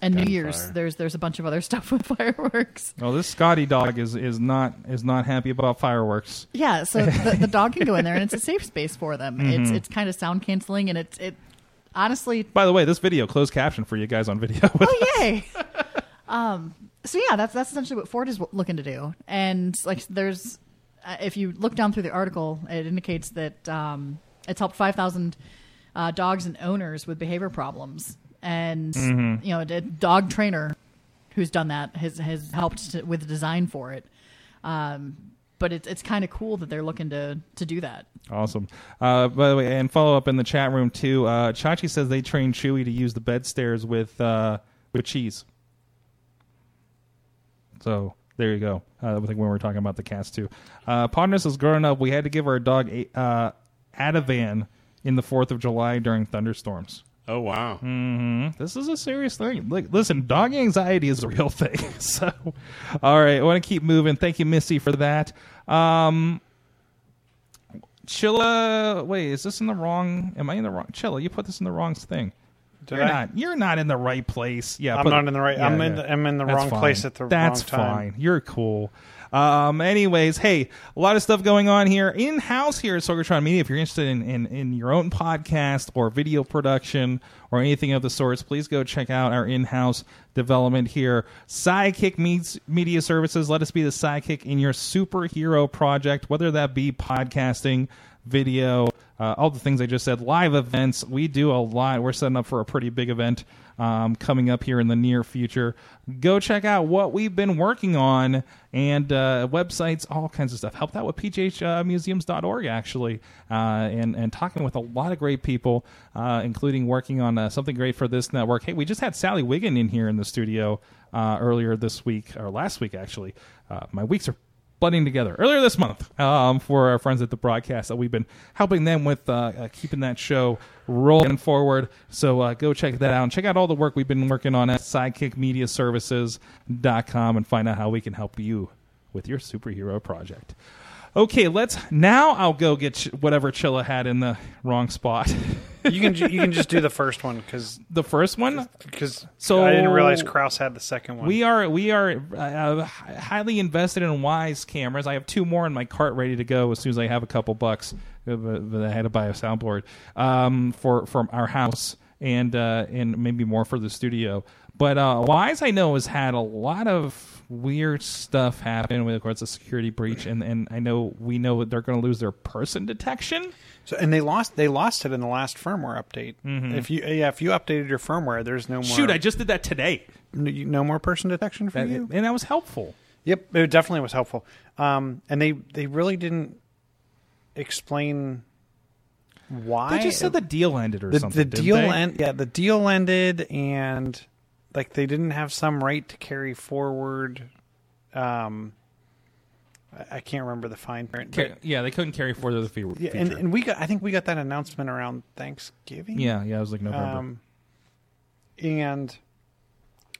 and New Year's, Gunfire. there's there's a bunch of other stuff with fireworks. Oh, this Scotty dog is is not is not happy about fireworks. Yeah, so the, the dog can go in there, and it's a safe space for them. It's it's kind of sound canceling, and it's it honestly By the way, this video closed caption for you guys on video. oh yay um so yeah that's that's essentially what ford is looking to do and like there's uh, if you look down through the article it indicates that um it's helped 5000 uh, dogs and owners with behavior problems and you know a dog trainer who's done that has has helped to, with the design for it um but it's it's kind of cool that they're looking to to do that awesome. Uh, by the way, and follow up in the chat room too. Uh, Chachi says they trained Chewy to use the bed stairs with uh, with cheese. So there you go. Uh, I think when we were talking about the cats too. Uh, Podness is growing up. We had to give our dog a uh, Ativan in the Fourth of July during thunderstorms. Oh wow! This is a serious thing. Like, listen, dog anxiety is a real thing. So, all right, I want to keep moving. Thank you, Missy, for that. Um, Chilla, wait, is this in the wrong? Am I in the wrong? Chilla, you put this in the wrong thing. Did you're I? not. You're not in the right place. Yeah, I'm put- not in the right- I'm in the- I'm in the That's wrong fine. place at the That's wrong time. That's fine. You're cool. Um, anyways, hey, a lot of stuff going on here in house here at Sorgatron Media. If you're interested in, in, in your own podcast or video production or anything of the sorts, please go check out our in house development here. Sidekick meets Media Services. Let us be the sidekick in your superhero project, whether that be podcasting, video, uh, all the things I just said, live events. We do a lot. We're setting up for a pretty big event um, coming up here in the near future. Go check out what we've been working on and uh, websites, all kinds of stuff. Helped out with pghmuseums.org actually, uh, and and talking with a lot of great people, uh, including working on uh, something great for this network. Hey, we just had Sally Wiggin in here in the studio uh, earlier this week or last week actually. Uh, my weeks are blending together earlier this month um, for our friends at the broadcast that we've been helping them with uh, uh, keeping that show rolling forward. So uh, go check that out and check out all the work we've been working on at sidekickmediaservices.com and find out how we can help you with your superhero project. Okay, let's now. I'll go get whatever Chilla had in the wrong spot. You can ju- you can just do the first one because the first one, because So- I didn't realize Kraus had the second one. We are we are uh, highly invested in Wyze cameras. I have two more in my cart ready to go as soon as I have a couple bucks. Uh, But but I had to buy a soundboard um, for for our house and uh, and maybe more for the studio. But uh, Wyze, I know, has had a lot of weird stuff happen with, of course, a security breach, and, and I know we know that they're going to lose their person detection. So, and they lost they lost it in the last firmware update. Mm-hmm. If you yeah, if you updated your firmware, there's no more Shoot, I just did that today, no more person detection for That- you. and that was helpful. Yep, it definitely was helpful. Um, and they they really didn't explain why. They just said the deal ended or the, something. the deal they? end yeah the deal ended and like they didn't have some right to carry forward um I- can't remember the fine print. But, yeah, they couldn't carry forward the fe- yeah, and, and we got I think we got that announcement around Thanksgiving. yeah, yeah, it was like November. Um, and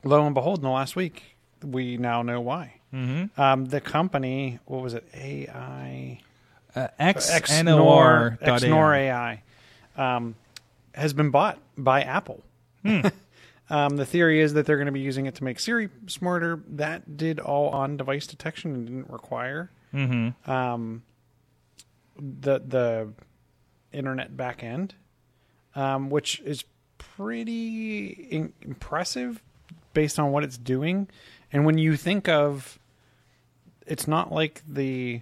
lo and behold, in the last week, we now know why. Mm-hmm. Um, the company, what was it? AI uh, X Xnor Xnor Xnor AI um, has been bought by Apple. Hmm. um, the theory is that they're going to be using it to make Siri smarter. That did all on-device detection and didn't require Mm-hmm. um, the the internet backend, um, which is pretty in- impressive based on what it's doing. And when you think of, it's not like the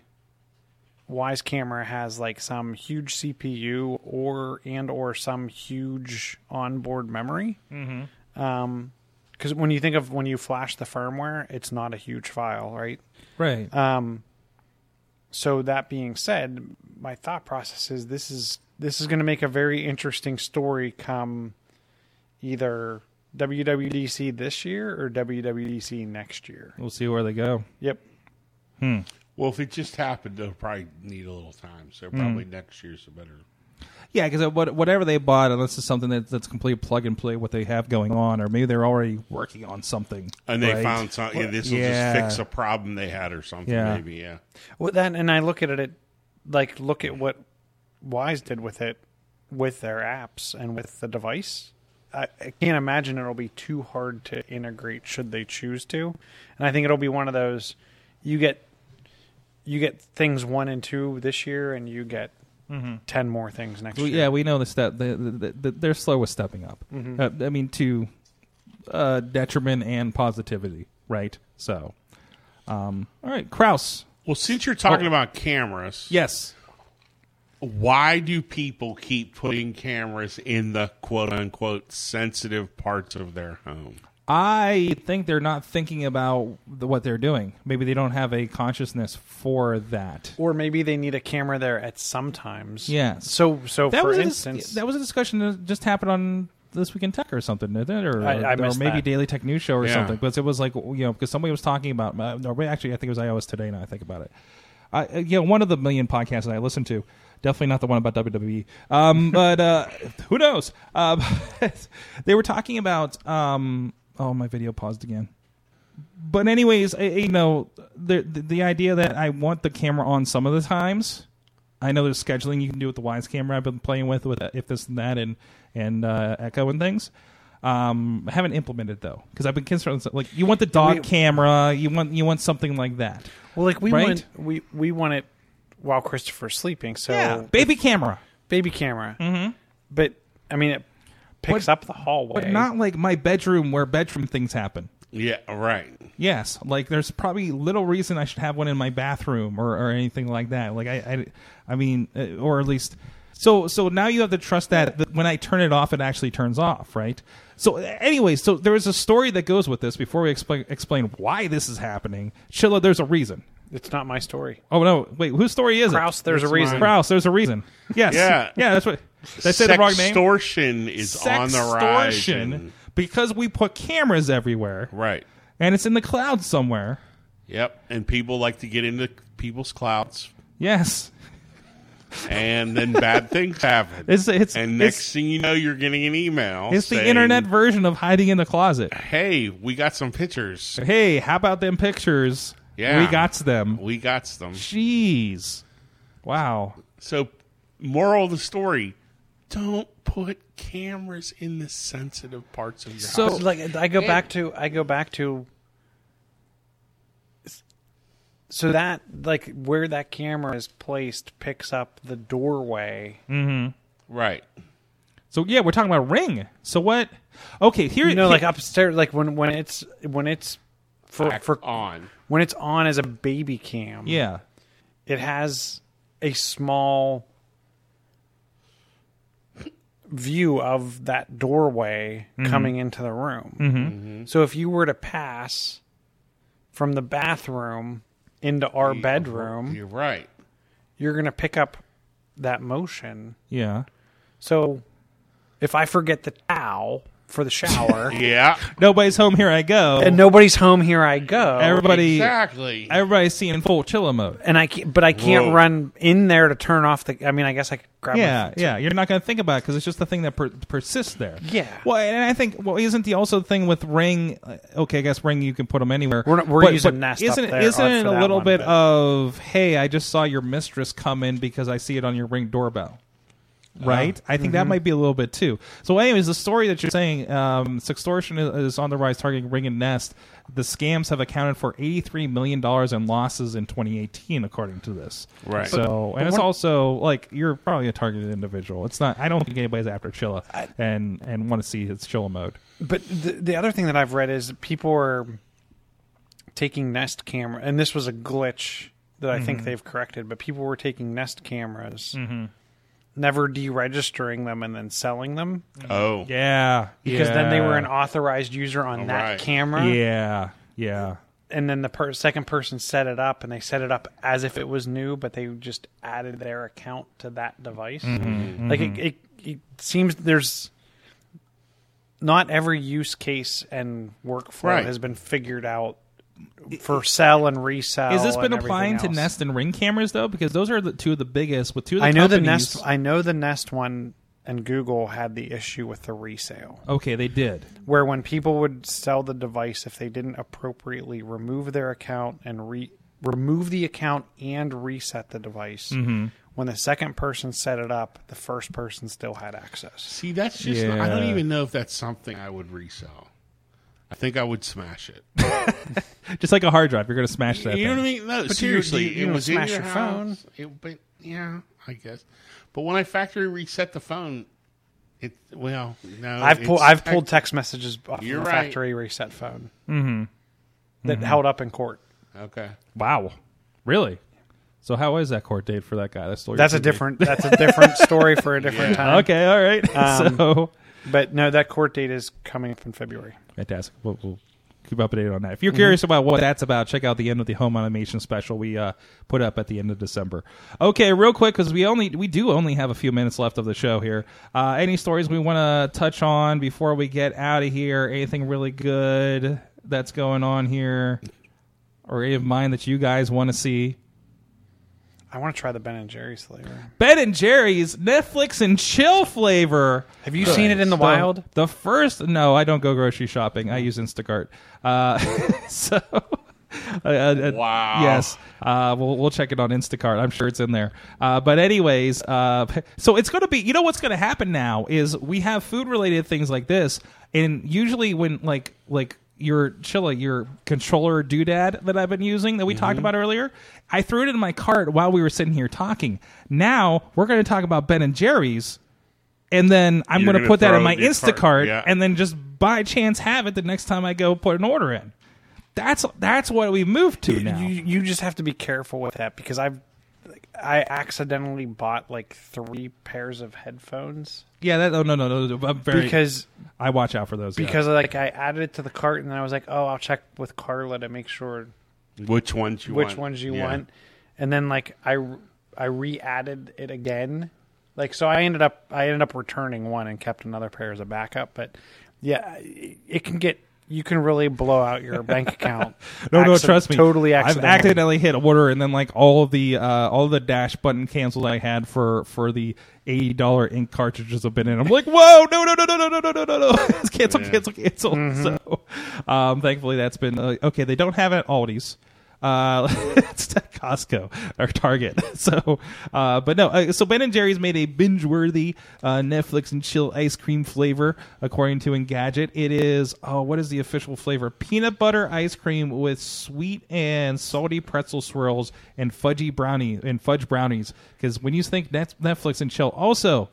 Wyze camera has like some huge CPU or and or some huge onboard memory. Mm-hmm. Um, because when you think of when you flash the firmware, it's not a huge file, right? Right. Um, so that being said, my thought process is this is this is going to make a very interesting story come either WWDC this year or WWDC next year. we'll see where they go. Yep. Hmm. Well, if it just happened, they'll probably need a little time. So probably next year's a better. Yeah, because whatever they bought, unless it's something that, that's complete plug and play what they have going on, or maybe they're already working on something. And they right? found something. Yeah, this will Yeah. just fix a problem they had or something. Yeah. Maybe. Yeah. Well, then, and I look at it like look at what Wyze did with it, with their apps and with the device. I, I can't imagine it'll be too hard to integrate should they choose to, and I think it'll be one of those you get you get things one and two this year, and you get ten more things next We- year. yeah, we know the step. The, the, the, they're slow with stepping up. Mm-hmm. Uh, I mean, to uh, detriment and positivity, right? So, um, all right, Kraus. Well, since you're talking about cameras, Yes. why do people keep putting cameras in the quote unquote sensitive parts of their home? I think they're not thinking about the, what they're doing. Maybe they don't have a consciousness for that. or maybe they need a camera there at some times. Yes. So so That for was a instance, that was a discussion that just happened on this week in tech or something, didn't it? Or, I- I or maybe that. Daily Tech News Show or Yeah. something. Because it was like you know because somebody was talking about. Uh, no, actually, I think it was iOS Today. Now I think about it. I, uh, you know, one of the million podcasts that I listen to. Definitely not the one about WWE. Um, but uh, who knows? Um, they were talking about. Um, oh, my video paused again. But anyways, I, you know, the, the the idea that I want the camera on some of the times. I know there's scheduling you can do with the Wyze camera I've been playing with with if this and that and and uh, Echo and things. Um, I haven't implemented though because I've been concerned. Like you want the dog We- camera, you want you want something like that. well, like we right? want we we want it while Christopher's sleeping. So yeah, baby camera, baby camera. Mm-hmm. But I mean, it picks But- up the hallway. but not like my bedroom where bedroom things happen. Yeah, right. Yes, like there's probably little reason I should have one in my bathroom or, or anything like that. Like I, I, I mean, uh, or at least So so now you have to trust that, that when I turn it off, it actually turns off, right? So anyway, so there is a story that goes with this. Before we explain explain why this is happening, Chilla, there's a reason. It's not my story. Oh no, wait, whose story is Kraus, it? there's a reason. mine. Kraus, there's a reason. Yes, Yeah. yeah, that's what. Did I say the wrong name? Sextortion is on the rise. Sextortion, and- because we put cameras everywhere, Right. and it's in the cloud somewhere. Yep. And people like to get into people's clouds, Yes, and then bad things happen. it's it's and next it's, thing you know, you're getting an email. it's the saying, internet version of hiding in the closet. Hey, we got some pictures. Hey, how about them pictures? Yeah. we got them. We got them. Jeez, wow. So, moral of the story: don't put cameras in the sensitive parts of your So- house. So like I go back to I go back to so that like where that camera is placed picks up the doorway. Mm-hmm. Right. So yeah, we're talking about Ring. So what? Okay, here You know, like here- upstairs, like when when it's when it's for for on. when it's on as a baby cam. yeah. it has a small view of that doorway mm-hmm. coming into the room. Mm-hmm. Mm-hmm. So if you were to pass from the bathroom into our bedroom, You're right. you're going to pick up that motion. Yeah. So if I forget the towel for the shower Yeah. Nobody's home. Here I go. and nobody's home, here I go. everybody, exactly. everybody's seeing full chilla mode. and I can't, but I can't Whoa. run in there to turn off the. I mean, I guess I could grab. Yeah, phone. yeah. You're not going to think about it because it's just the thing that per- persists there. Yeah. Well, and I think well, isn't the also the thing with Ring? uh, Okay, I guess Ring you can put them anywhere. We're not- we're but, using but Nest Isn't it- there isn't it a little one, bit but- of hey, I just saw your mistress come in because I see it on your Ring doorbell. Right, I think that might be a little bit too. So, anyways, the story that you're saying, um, sextortion is, is on the rise, targeting Ring and Nest. The scams have accounted for 83 million dollars in losses in 2018, according to this. Right. So, and it's also like you're probably a targeted individual. It's not. I don't think anybody's after Chilla and and want to see his Chilla mode. But the, the other thing that I've read is people are taking Nest camera, and this was a glitch that I Mm-hmm. think they've corrected. But people were taking Nest cameras, never deregistering them, and then selling them oh. Yeah, because then they were an authorized user on that Right. camera. Yeah, yeah. And then the per- second person set it up, and they set it up as if it was new, but they just added their account to that device. Mm-hmm, Like it, it, it seems there's not every use case and workflow Right. has been figured out for sell and resell. Has this been applying to. Nest and Ring cameras though? Because those are the two of the biggest. With two of the I know the Nest. I know the Nest one and Google had the issue with the resale, Okay, they did. where when people would sell the device, if they didn't appropriately remove their account and re- remove the account and reset the device, Mm-hmm. when the second person set it up, the first person still had access. See, that's just. I don't even know if that's something I would resell. I think I would smash it. Just like a hard drive, you're going to smash that. you know what I mean? No, But you- seriously, you- you it don't was in smash your, your house. phone. It, but yeah, I guess. But when I factory reset the phone, it well, no, I've pulled. it's I've fac- pulled text messages off You're of a right. factory reset phone mm-hmm. that held up in court. Okay, Wow, really? So how is that court date for that guy? That's, That's a different. That's a different story for a different time. Okay, all right. Um, so But no, that court date is coming up in February. Fantastic. We'll, we'll keep updated on that. If you're curious about what that's about, check out the end of the home automation special we uh, put up at the end of December. Okay, real quick because we only we do only have a few minutes left of the show here. Uh, any stories we want to touch on before we get out of here? Anything really good that's going on here, or any of mine that you guys want to see? I want to try the Ben and Jerry's flavor. Ben and Jerry's Netflix and chill flavor. Have you seen it in the The- wild? The first, no, I don't go grocery shopping. I use Instacart. Uh, so, uh, uh, Wow. Yes, uh, we'll we'll check it on Instacart. I'm sure it's in there. Uh, but anyways, uh, so it's going to be. You know what's going to happen now is we have food related things like this, and usually when like like your Chilla, your controller doodad that I've been using that we talked Mm-hmm. about earlier, I threw it in my cart while we were sitting here talking. Now we're going to talk about Ben and Jerry's and then I'm You're going to gonna put that throw in my in Instacart, cart, yeah. and then just by chance have it the next time I go put an order in. That's that's what we moved to now. You, you just have to be careful with that because I've I accidentally bought like three pairs of headphones Yeah, that. Oh no, no, no. no I'm very. because I watch out for those. yeah. because like I added it to the cart and then I was like, oh, I'll check with Carla to make sure Which ones you which want? ones you Yeah. want, and then like I I re-added it again. Like so, I ended up I ended up returning one and kept another pair as a backup. But yeah, it it can get you can really blow out your bank account. No, no, acci- trust me. Totally I've accidentally. accidentally hit order, and then like all of the uh, all of the dash button cancels I had for for the eighty dollar ink cartridges have been in. I'm like, whoa, no, no, no, no, no, no, no, no, no, no, cancel, cancel, cancel. Mm-hmm. So, um, thankfully that's been uh, okay. They don't have it at Aldi's. Uh, it's at Costco or Target. So, uh, but no. Uh, so Ben and Jerry's made a binge-worthy uh, Netflix and chill ice cream flavor, according to Engadget. It is oh, what is the official flavor? Peanut butter ice cream with sweet and salty pretzel swirls and fudgy brownie and fudge brownies. Because when you think Net- Netflix and chill, also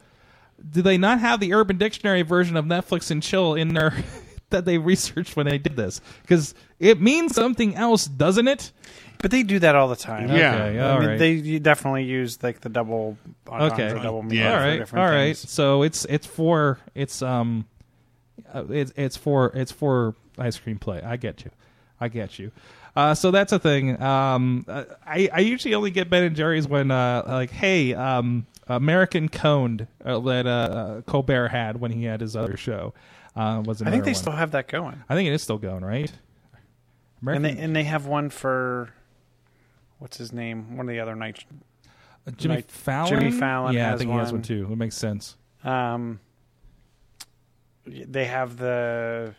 do they not have the Urban Dictionary version of Netflix and chill in their that they researched when they did this? Because it means something else, doesn't it? but they do that all the time. Yeah. Okay, I mean, right. they definitely use like the double Okay. entendre, double Yeah. all for right, different all right. things. So it's it's for it's um, uh, it's it's for it's for ice cream play. I get you, I get you. Uh, so that's a thing. Um, uh, I I usually only get Ben and Jerry's when uh like hey um American Coned uh, that uh, Colbert had when he had his other show. Uh, was I think they one. still have that going, I think it is still going right. and they and they have one for what's his name? One of the other nights. Uh, Jimmy Like, Fallon. Jimmy Fallon Yeah, I think he has one one. too. It makes sense. Um, they have the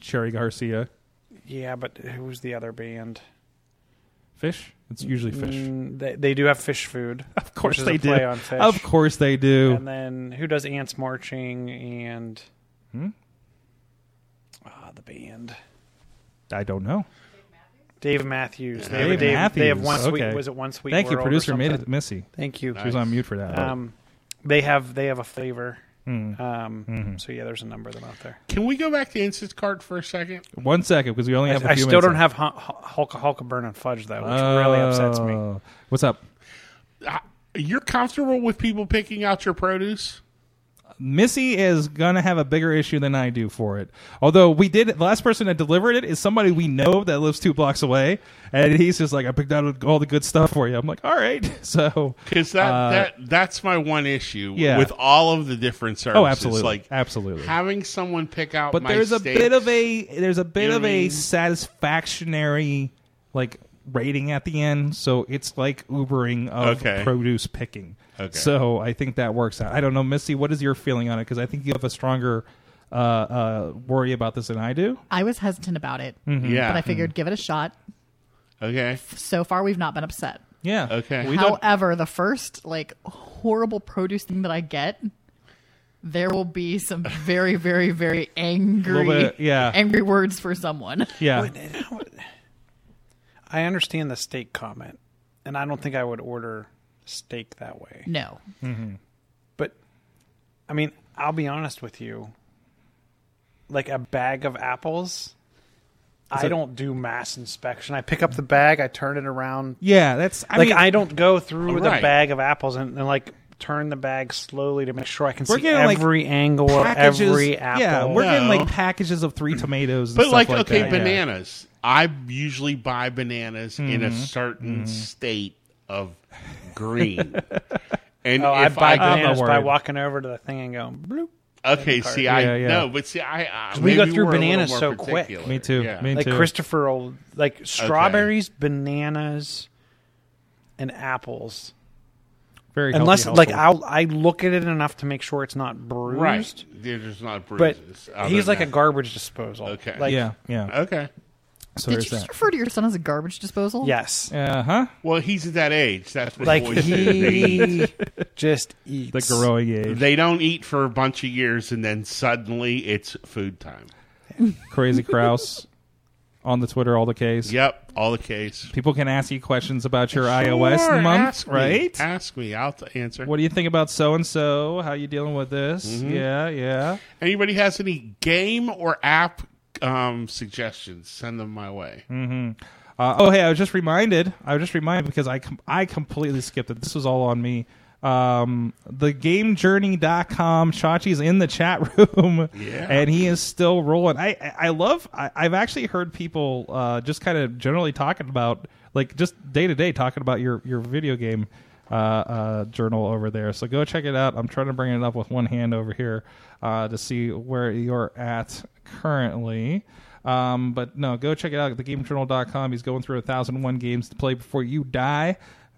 Cherry Garcia, yeah, but who's the other band? Phish. It's usually Phish. Mm, they they do have Phish food. of course they do. on Phish. Of course they do. And then who does Ants Marching and Hmm? ah the band I don't know. Dave Matthews. They, Dave have, Dave, they have one sweet. okay. Was it one sweet? Thank you, World or producer something? Mid- Missy. Thank you. She was on mute for that. Um, they have they have a flavor. Hmm. Um, Mm-hmm. So yeah, there's a number of them out there. Can we go back to Instant Cart for a second? One second, because we only have a I, I few still minutes don't left. have Hulk Hulk burn and fudge though, which really upsets me. Oh. What's up? You're comfortable with people picking out your produce? Missy is gonna have a bigger issue than I do for it. Although we did, the last person that delivered it is somebody we know that lives two blocks away, and he's just like, "I picked out all the good stuff for you." I'm like, "All right." So, Because that, Uh, that that's my one issue Yeah. with all of the different services. oh, absolutely, Like absolutely. having someone pick out. but my there's a bit of a there's a bit You know of a mean? satisfactionary like rating at the end so it's like ubering of Okay. produce picking Okay. so i think that works out i don't know missy what is your feeling on it because i think you have a stronger uh, uh, worry about this than i do I was hesitant about it, Mm-hmm. Yeah. but I figured give it a shot. okay. So far, we've not been upset. yeah Okay. we don't However, the first like horrible produce thing that I get, there will be some very, very, very angry, bit, yeah. angry words for someone. yeah I understand the steak comment, and I don't think I would order steak that way. No, mm-hmm. But I mean, I'll be honest with you. Like a bag of apples, I it- don't do mass inspection. I pick up the bag, I turn it around. yeah that's I like mean, I don't go through the Right. bag of apples and, and like turn the bag slowly to make sure I can We're see getting, like, every angle of packages every apple. yeah we're getting No. like packages of three tomatoes and But stuff like, like okay, that, yeah. bananas. I usually buy bananas in Mm-hmm. a certain state of green. and Oh, I if buy I, bananas by worried. walking over to the thing and going bloop. okay, see, I Yeah, yeah. no, but see, I, I we go through we're a little bananas more so quick. Me too. Yeah. Me Like too. Christopher, will, like strawberries, bananas, and apples. very healthy Unless like. I'll I look at it enough to make sure it's not bruised. right, there's not bruises. other he's like a garbage disposal. Okay. Like, yeah yeah. Okay. So did you just that refer to your son as a garbage disposal? Yes. uh-huh Well, he's at that age. That's what Like boys he just eats the growing age They don't eat for a bunch of years, and then suddenly it's food time. Crazy Kraus on the Twitter, all the case. Yep, all the case. People can ask you questions about your iOS Sure, month, ask me. right? Ask me. I'll answer. What do you think about so and so? How you dealing with this? Mm-hmm. Yeah, yeah. Anybody has any game or app um, suggestions? Send them my way. Uh, oh, hey, I was just reminded. I was just reminded because I com- I completely skipped it. This was all on me. Um, the GameJournal.com. Chachi's in the chat room, Yeah. and he is still rolling. I I love. I, I've actually heard people uh, just kind of generally talking about like just day to day talking about your your video game uh, uh, journal over there. So go check it out. I'm trying to bring it up with one hand over here uh, to see where you're at currently. Um, but no, go check it out at thegamejournal.com. He's going through a thousand and one games to play before you die.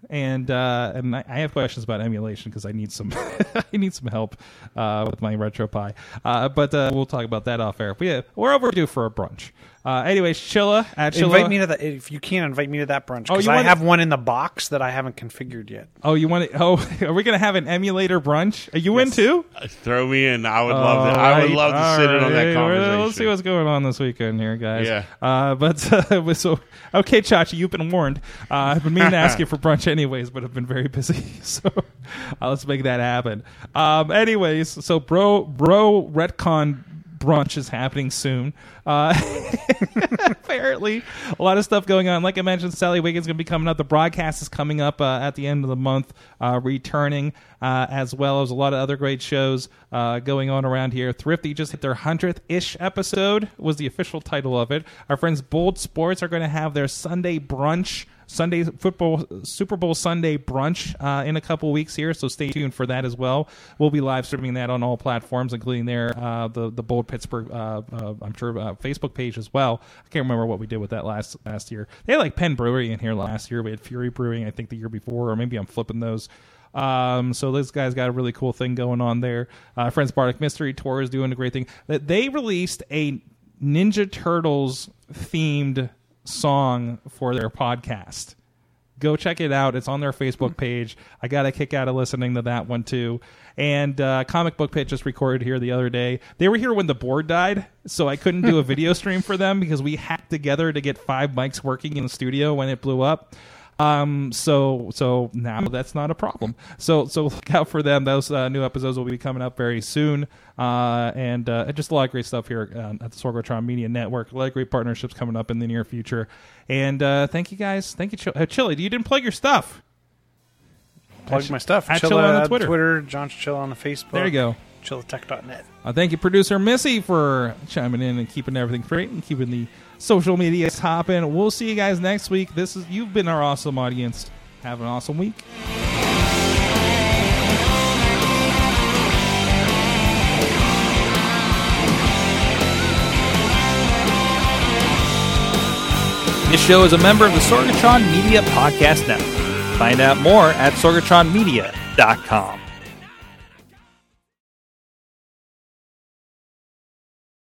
And uh, and I, have questions about emulation because I need some I need some help uh, with my RetroPie. Uh, but we'll talk about that off air. But yeah, we're overdue for a brunch. Uh, anyways, Chilla at Chilla. Invite me to that if you can't Invite me to that brunch Oh, because you I have one in the box that I haven't configured yet. Oh, you want to? Oh, are we gonna have an emulator brunch? Are you in too? Throw me in. I would love to. I would love to sit in on that conversation. Let's see what's going on this weekend here, guys. Yeah. Uh, but uh, so okay, Chachi, you've been warned. Uh, I've been meaning to ask you for brunch anyways, but I've been very busy. So uh, let's make that happen. Um, anyways, so bro, bro, retcon brunch is happening soon. Uh, apparently, a lot of stuff going on. Like I mentioned, Sally Wiggin's going to be coming up. The broadcast is coming up uh, at the end of the month, uh, returning, uh, as well as a lot of other great shows uh, going on around here. Thrifty just hit their hundredth ish episode was the official title of it. Our friends Bold Sports are going to have their Sunday brunch. Sunday football Super Bowl Sunday brunch uh, in a couple weeks here, so stay tuned for that as well. We'll be live streaming that on all platforms, including their uh, the the Bold Pittsburgh, uh, uh, I'm sure uh, Facebook page as well. I can't remember what we did with that last last year. They had like Penn Brewery in here last year. We had Fury Brewing, I think, the year before, or maybe I'm flipping those. Um, so this guy's got a really cool thing going on there. Uh, Friends Bardic Mystery Tour is doing a great thing. That they released a Ninja Turtles themed song for their podcast. Go check it out. It's on their Facebook page. I got a kick out of listening to that one too. And uh, Comic Book Pit just recorded here the other day. They were here when the board died, so I couldn't do a video stream for them because we hacked together to get five mics working in the studio when it blew up. Um, so so now that's not a problem. So so look out for them. Those uh, new episodes will be coming up very soon. Uh, and uh, just a lot of great stuff here uh, at the Sorgatron Media Network. A lot of great partnerships coming up in the near future. And uh, thank you guys. Thank you, Chili. Uh, Chili, you didn't plug your stuff. Plug my stuff. at Chilla Chilla on the Twitter. Twitter. John Chill on the Facebook. There you go. Chillatech.net. Uh, thank you, producer Missy, for chiming in and keeping everything straight and keeping the social media is hopping. We'll see you guys next week. This is you've been our awesome audience. Have an awesome week. This show is a member of the Sorgatron Media Podcast Network. Find out more at sorgatronmedia.com.